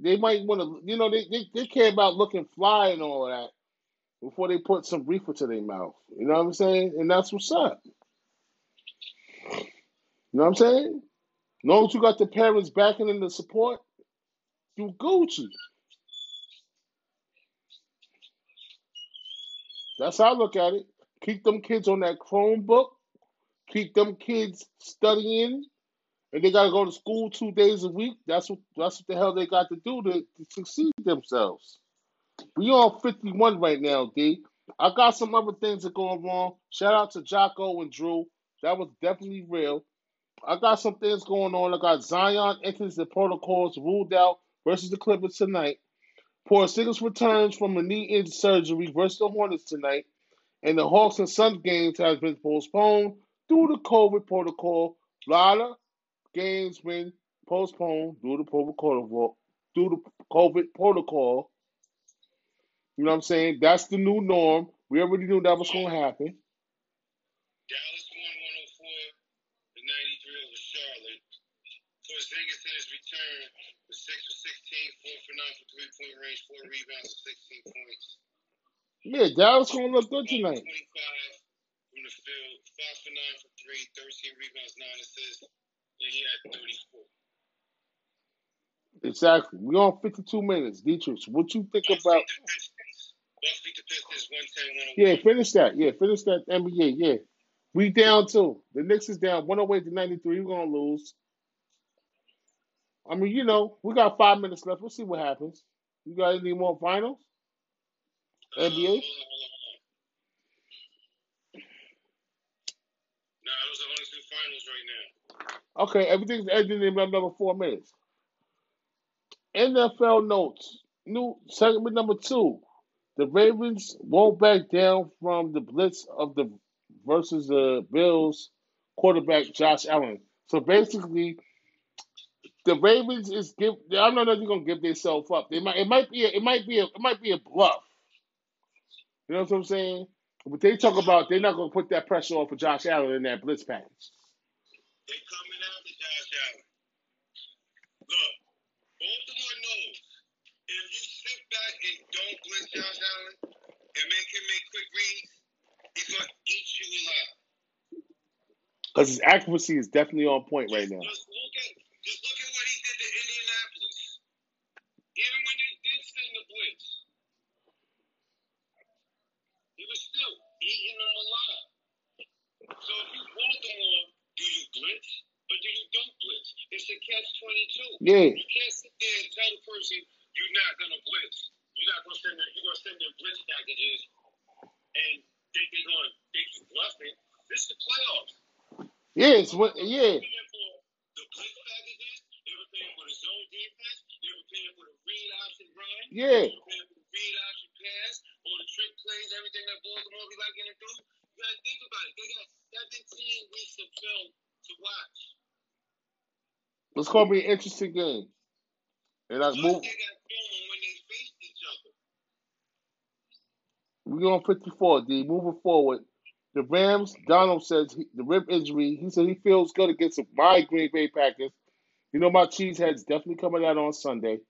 they might want to. You know, they, they they care about looking fly and all that before they put some reefer to their mouth. You know what I'm saying? And that's what's up. You know what I'm saying? Long as you got the parents backing and the support, you Gucci. That's how I look at it. Keep them kids on that Chromebook. Keep them kids studying. And they gotta go to school two days a week. That's what that's what the hell they got to do to, to succeed themselves. We on 51 right now, D. I got some other things that going wrong. Shout out to Jocko and Drew. That was definitely real. I got some things going on. I got Zion enters the protocols ruled out versus the Clippers tonight. Porzingis returns from a knee injury surgery versus the Hornets tonight. And the Hawks and Suns games has been postponed due to COVID protocol. A lot of games been postponed due to protocol. Due to COVID protocol. You know what I'm saying? That's the new norm. We already knew that was going to happen. Dallas won 104 to 93 over Charlotte. Porzingis in his return was 6 for 16, 4 for 9 for three point range, 4 rebounds, 16 points. Yeah, Dallas going to look good tonight. 25 from the field, 5 for 9 for 3, 13 rebounds, 9 assists, and he had 34. Exactly. We on 52 minutes. Dietrich, what you think about? Beat the Pistons oh Yeah, finish that. Yeah, finish that NBA. Yeah. We down too. The Knicks is down 108 to 93. We're going to lose. I mean, you know, we got five minutes left. We'll see what happens. You got any more finals? NBA? Nah, those are only two finals right now. Okay, everything's ending in another four minutes. NFL notes. New segment number two. The Ravens won't back down from the blitz of the versus the Bills quarterback Josh Allen. So basically, the Ravens is give. I don't know if they're gonna give themselves up. They might. It might be. A, it might be. A, it might be a bluff. You know what I'm saying? But they talk about they're not gonna put that pressure off for Josh Allen in that blitz package. They coming after Josh Allen. Look, Baltimore knows if you sit back and don't blitz Josh Allen and make him make quick reads, he's gonna eat you alive. Because his accuracy is definitely on point right now. Just look at just look at what he did to Indianapolis. Even when they did send the blitz, he was still eating them alive. So if you Baltimore, do you blitz or do you don't blitz? It's a catch twenty two. Yeah. You can't sit there and tell the person you're not gonna blitz. You're not gonna send them, you're gonna send them blitz packages and think they're gonna think you bluffing. This is the playoffs. Yeah, it's what. Yeah, the blitz packages, they were paying for the zone defense, they were paying for the read option run, yeah. they were paying for the read option pass, all the trick plays, everything that Baltimore be liking to do. You gotta think about it. They got 17 weeks of film to watch. It's gonna be an interesting game. And I move. they got film on when they faced each other. We on 54, D. Moving forward. The Rams, Donald says he, the rib injury, he said he feels good against my Green Bay Packers. You know, my cheesehead's definitely coming out on Sunday.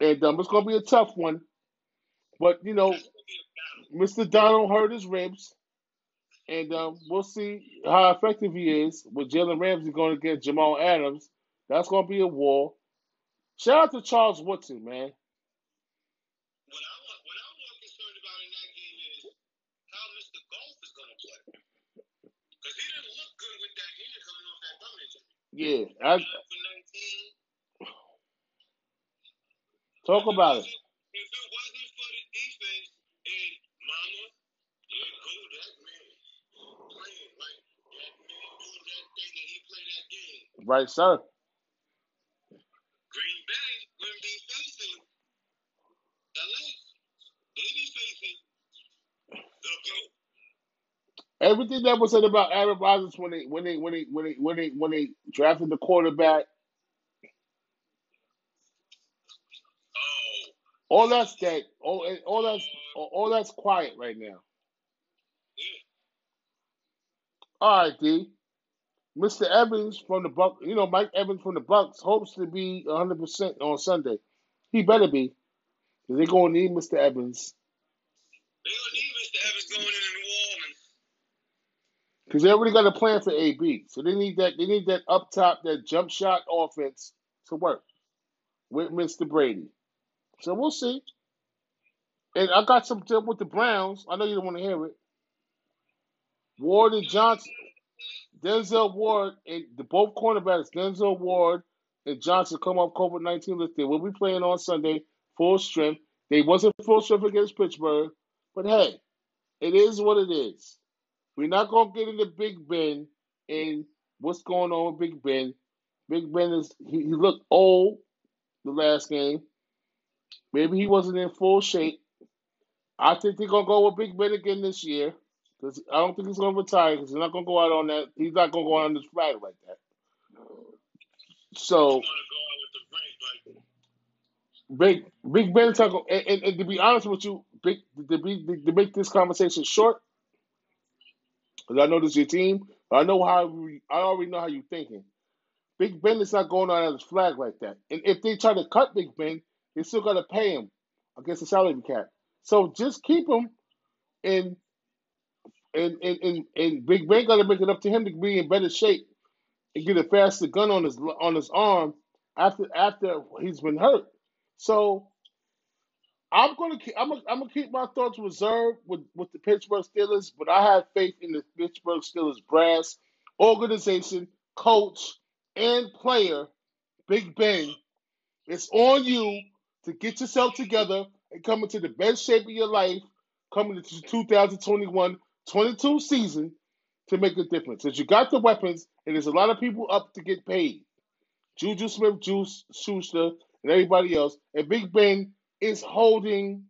And um, it's going to be a tough one. But, you know, That's gonna be a battle. Mr. Donald hurt his ribs. and um, we'll see how effective he is. With Jalen Ramsey going against Jamal Adams, that's going to be a war. Shout out to Charles Woodson, man. What, I, what I'm more concerned about in that game is how Mr. Goff is going to play. Because he didn't look good with that hand coming off that thumb injury. Yeah, I, talk about it. If it wasn't for the defense and Mama, yeah, go that man playing like that man doing that thing that he played that game. Right, sir. Green Bay wouldn't be facing LA. They be facing the GOAT. Everything that was said about Aaron Rodgers when they when they when they when they when they when they drafted the quarterback, Oh, all that's dead. All all that's all that's quiet right now. yeah. All right, D. Mr. Evans from the Buck, you know Mike Evans from the Bucks hopes to be 100 percent on Sunday. He better be, because they're gonna need Mr. Evans They're gonna need Mr. Evans going into New Orleans. because they already got a plan for AB. So they need that they need that up top that jump shot offense to work with Mr. Brady. So we'll see. And I got some tip with the Browns. I know you don't want to hear it. Ward and Johnson, Denzel Ward, and the both cornerbacks, Denzel Ward and Johnson, come off COVID nineteen list. They will be playing on Sunday, full strength. They wasn't full strength against Pittsburgh, but hey, it is what it is. We're not gonna get into Big Ben and what's going on with Big Ben. Big Ben is he, he looked old the last game. Maybe he wasn't in full shape. I think they're gonna go with Big Ben again this year because I don't think he's gonna retire because he's not gonna go out on that. He's not gonna go out on this flag like that. So You want to go out with the ring, but Big Big Ben's not and, and, and to be honest with you, Big to be to make this conversation short, because I know this is your team. I know how we, I already know how you're thinking. Big Ben is not going on as flag like that. And if they try to cut Big Ben, they still got to pay him against the salary cap. So just keep him, and and and and, and Big Ben got to make it up to him to be in better shape and get a faster gun on his on his arm after after he's been hurt. So I'm gonna keep I'm gonna, I'm gonna keep my thoughts reserved with with the Pittsburgh Steelers, but I have faith in the Pittsburgh Steelers brass organization, coach, and player. Big Ben, it's on you to get yourself together and come into the best shape of your life coming into 2021 22 season to make a difference. Because you got the weapons, and there's a lot of people up to get paid. Juju Smith, Juice Schuster, and everybody else. And Big Ben is holding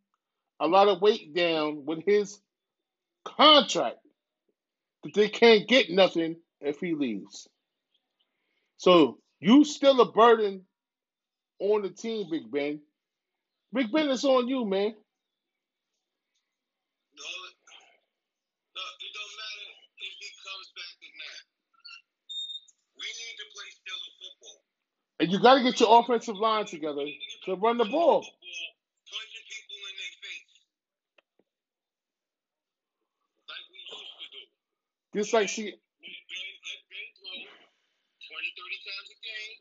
a lot of weight down with his contract that they can't get nothing if he leaves. So you still a burden on the team, Big Ben. Big Ben, it's on you, man. no, no, it don't matter if he comes back or not. We need to play Steeler football. And you got to get your offensive line together to run the ball. Just like she, Let Ben, let Ben throw 20, 30 times a game.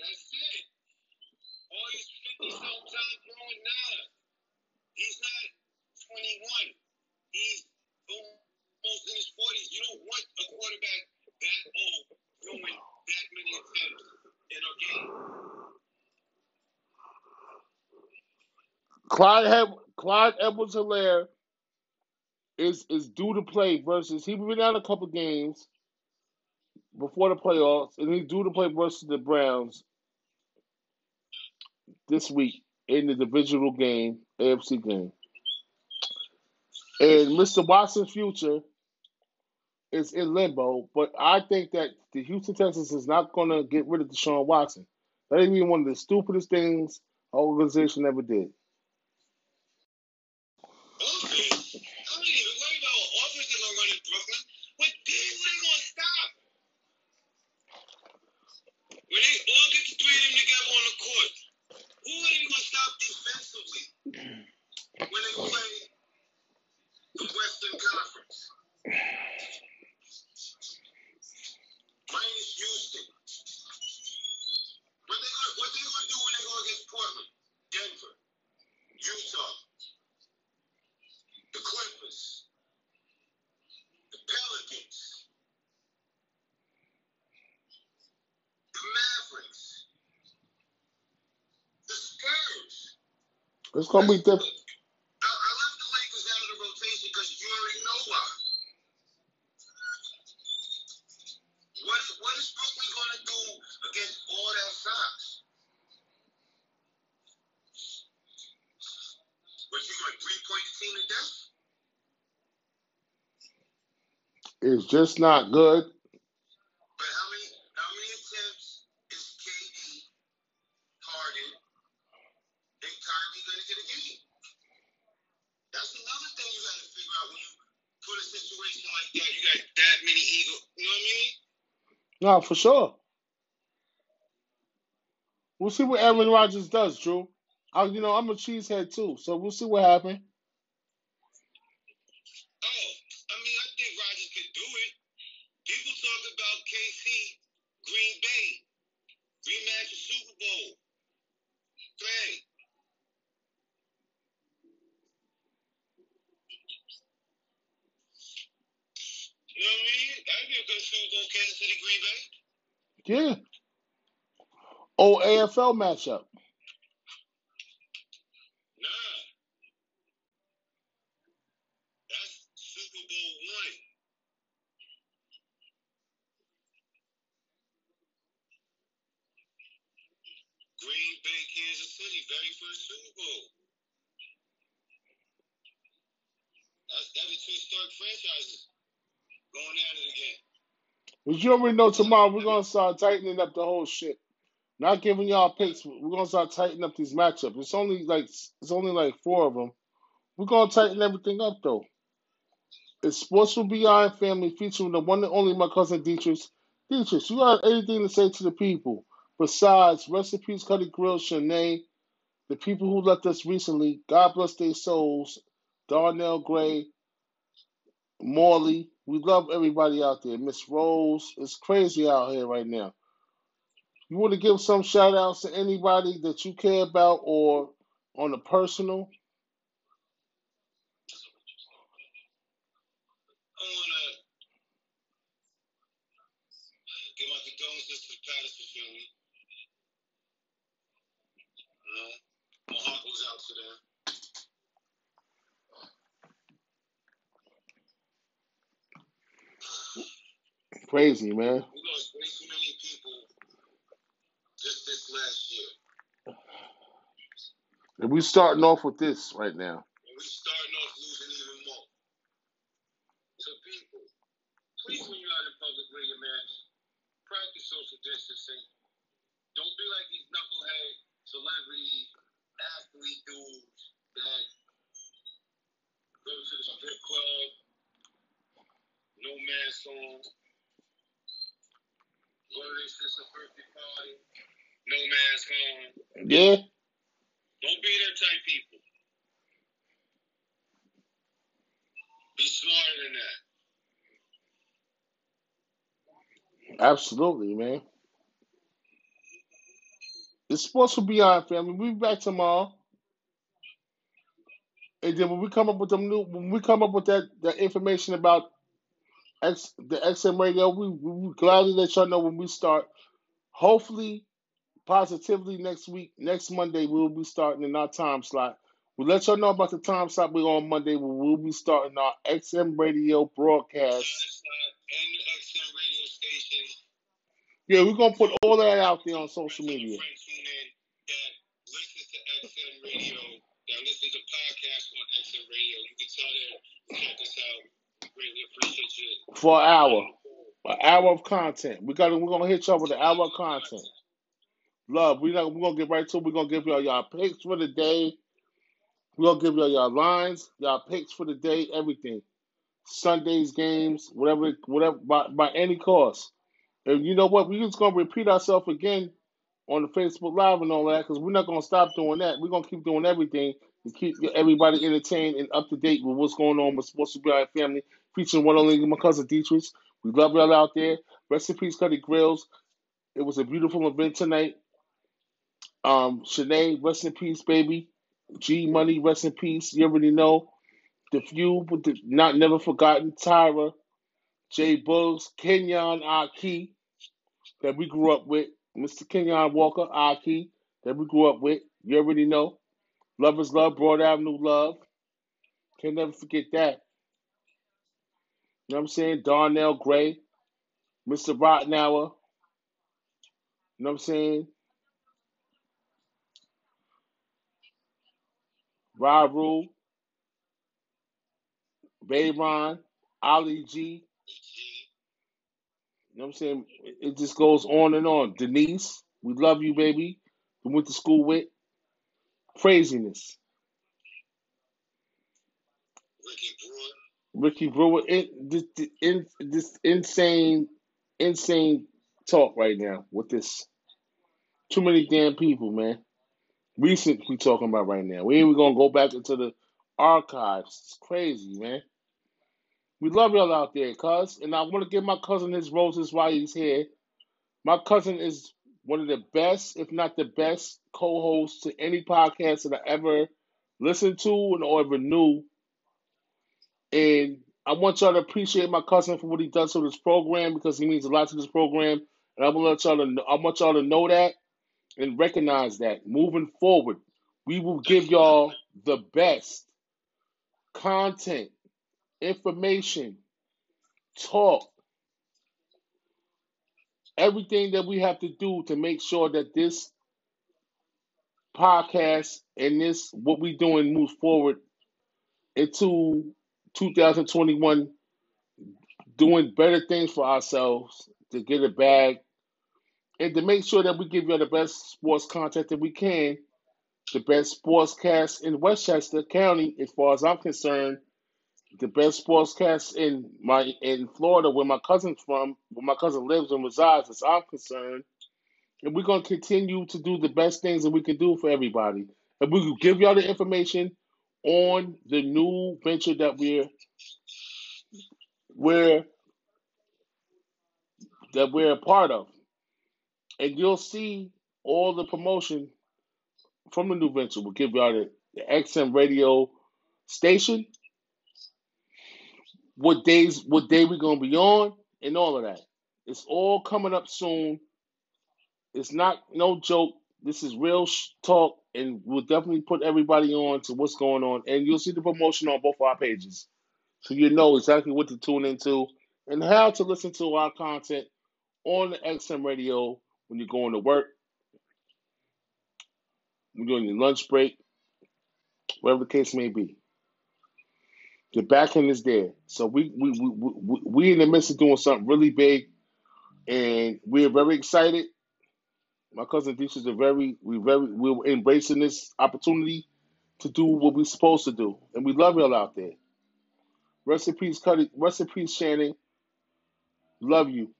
That's it. All he's 50 some times throwing now. He's not 21. He's almost in his 40s. You don't want a quarterback that old that many attempts in game. Clyde Hed- Clyde Edwards Helaire is is due to play versus he been out a couple games before the playoffs, and he's due to play versus the Browns this week in the divisional game, AFC game. And Mr. Watson's future is in limbo, but I think that the Houston Texans is not going to get rid of Deshaun Watson. That ain't even one of the stupidest things our organization ever did. Offense? I don't even worry about what offense they're going to run in Brooklyn. What defense they going to stop? When they all get the three of them together on the court, who are they going to stop defensively when they play the Western Conference? It's gonna be different. I, I left the Lakers out of the rotation because you already know why. What is, what is Brooklyn going to do against all that size? What you going three point team to death? It's just not good. But how many how many attempts is KD, Harden, and Kyrie going to get a game? That's another thing you got to figure out when you put a situation like that. You got that many Eagle. You know what I mean? No, for sure. We'll see what Aaron Rodgers does, Drew. I, you know, I'm a cheesehead too, so we'll see what happens. Oh, I mean, I think Rodgers could do it. People talk about KC, Green Bay, rematch of Super Bowl. Hey, you know what I mean? That'd be a good Super Bowl, Kansas City, Green Bay. Yeah. Oh, AFL matchup. That's Super Bowl one. Green Bay, Kansas City, very first Super Bowl. That's that'd be two historic franchises going at it again. But you already know tomorrow we're gonna start tightening up the whole shit. Not giving y'all picks. We're gonna start tightening up these matchups. It's only like it's only like four of them. We're gonna tighten everything up though. It's Sports with Beyond Family featuring the one and only my cousin Dietrich. Dietrich, you got anything to say to the people besides recipes, Cuddy Grill, Shanae, the people who left us recently. God bless their souls. Darnell Gray, Morley. We love everybody out there. Miss Rose. It's crazy out here right now. You want to give some shout outs to anybody that you care about or on a personal? Crazy, man. We lost way too many people just this last year. And we starting off with this right now. And we starting off losing even more. So people, please when you're out in public wear your mask. Practice social distancing. Don't be like these knucklehead celebrity athlete dudes that go to the strip club, no mask on. Go to their sister's birthday party, no mask on. Yeah, Don't be type people. Be smarter than that. absolutely, man. It's Sports be Beyond family. We'll be back tomorrow. And then when we come up with them new, when we come up with that, that information about X, the XM radio, we, we we gladly let y'all know when we start. Hopefully, positively next week, next Monday, we'll be starting in our time slot. We'll let y'all know about the time slot we're on Monday. When we'll be starting our XM radio broadcast. Last night, and the XM radio station. Yeah, we're gonna put all that out there on social media. friend tune in that listens radio, that listens to podcasts on XM radio. You can tell them check us out. For an hour. An hour of content. We got we're gonna hit y'all with an hour of content. Love, we we're gonna get right to it. We're gonna give y'all y'all picks for the day. We're gonna give y'all y'all lines, y'all picks for the day, everything. Sunday's games, whatever whatever by, by any cost. And you know what? We're just gonna repeat ourselves again on the Facebook Live and all that because we're not gonna stop doing that. We're gonna keep doing everything to keep everybody entertained and up to date with what's going on with Sports Supply Family, featuring one only my cousin Dietrich. We love y'all out there. Rest in peace, Cuddy Grills. It was a beautiful event tonight. Um, Shanae, rest in peace, baby. G Money, rest in peace. You already know. The few with the not never forgotten Tyra, Jay Bugs, Kenyon Aki, that we grew up with. Mr. Kenyon Walker Aki, that we grew up with. You already know. Love is Love, Broad Avenue Love. Can never forget that. You know what I'm saying? Darnell Gray, Mr. Rottenauer. You know what I'm saying? Rob Rule, Bayron, Ali G. You know what I'm saying? It just goes on and on. Denise, we love you, baby. We went to school with. Craziness. Ricky Brewer. Ricky Brewer, this, in, this insane, insane talk right now with this. Too many damn people, man. Recent we talking about right now. We ain't even gonna go back into the archives. It's crazy, man. We love y'all out there, cuz. And I want to give my cousin his roses while he's here. My cousin is one of the best, if not the best, co-hosts to any podcast that I ever listened to and or ever knew. And I want y'all to appreciate my cousin for what he does for this program because he means a lot to this program. And I want y'all to know, I want y'all to know that and recognize that moving forward, we will give y'all the best content, information, talk, everything that we have to do to make sure that this podcast and this what we're doing moves forward into 2021 doing better things for ourselves to get a bag and to make sure that we give you the best sports content that we can the best sportscast in Westchester County as far as I'm concerned the best sportscast in my in Florida where my cousin's from where my cousin lives and resides as I'm concerned and we're to continue to do the best things that we can do for everybody and we will give y'all the information on the new venture that we're we're that we're a part of. And you'll see all the promotion from the new venture. We'll give y'all the, the XM radio station, what days, what day we're gonna be on, and all of that. It's all coming up soon. It's not no joke. This is real sh- talk, and we'll definitely put everybody on to what's going on. And you'll see the promotion on both our pages, so you know exactly what to tune into and how to listen to our content on the XM radio when you're going to work, when you're on your lunch break, whatever the case may be. The back end is there. So we we we we we in the midst of doing something really big, and we're very excited. My cousin Deisha is a very we very we're embracing this opportunity to do what we're supposed to do, and we love y'all out there. Peace, Cuddy. Rest in peace, Shannon. Love you,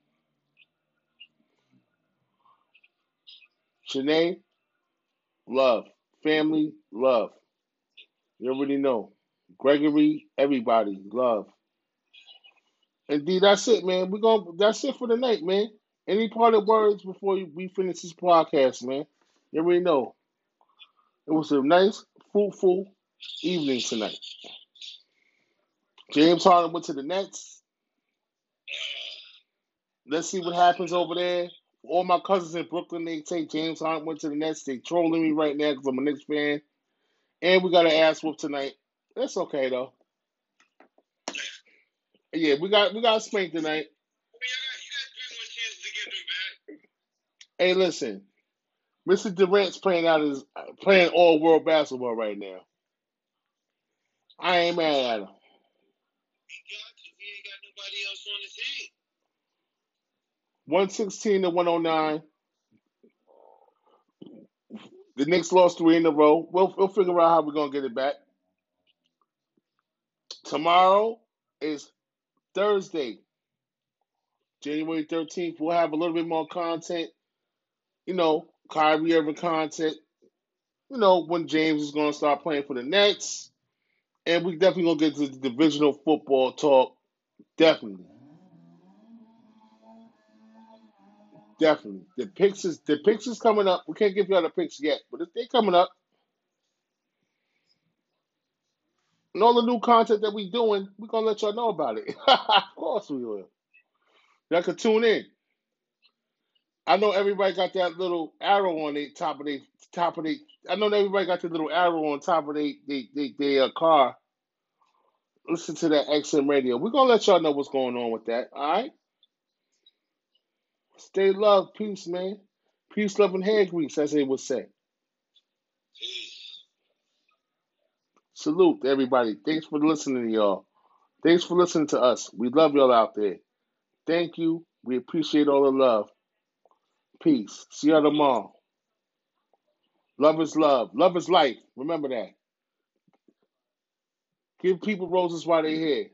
Shanae. Love, family, love. You already know. Gregory, everybody, love. Indeed, that's it, man. We're gonna that's it for the night, man. Any parting words before we finish this podcast, man? You already know. It was a nice, fruitful evening tonight. James Harden went to the Nets. Let's see what happens over there. All my cousins in Brooklyn, they say James Harden went to the Nets. They trolling me right now because I'm a Knicks fan. And we got an ass whoop tonight. That's okay though. Yeah, we got we got spanked tonight. I mean, you got, you got three more chances to get them back. Hey, listen, Mr. Durant's playing out his playing all world basketball right now. I ain't mad at him. He got. He got nobody else on his. One sixteen to one oh nine. The Knicks lost three in a row. We'll we'll figure out how we're gonna get it back. Tomorrow is Thursday, January thirteenth. We'll have a little bit more content. You know, Kyrie Irving content. You know when James is gonna start playing for the Nets, and we definitely gonna get to the divisional football talk. Definitely, definitely. The picks is the picks is coming up. We can't give y'all the picks yet, but if they're coming up, and all the new content that we doing, we're gonna let y'all know about it. [laughs] of course we will. Y'all can tune in. I know everybody got that little arrow on the top of the top of the. I know everybody got the little arrow on top of their they, they, uh, car. Listen to that XM radio. We're gonna let y'all know what's going on with that. All right. Stay love, peace, man. Peace, love, and hair grease, as they would say. Salute to everybody. Thanks for listening, to y'all. Thanks for listening to us. We love y'all out there. Thank you. We appreciate all the love. Peace. See y'all tomorrow. Love is love. Love is life. Remember that. Give people roses while they're here.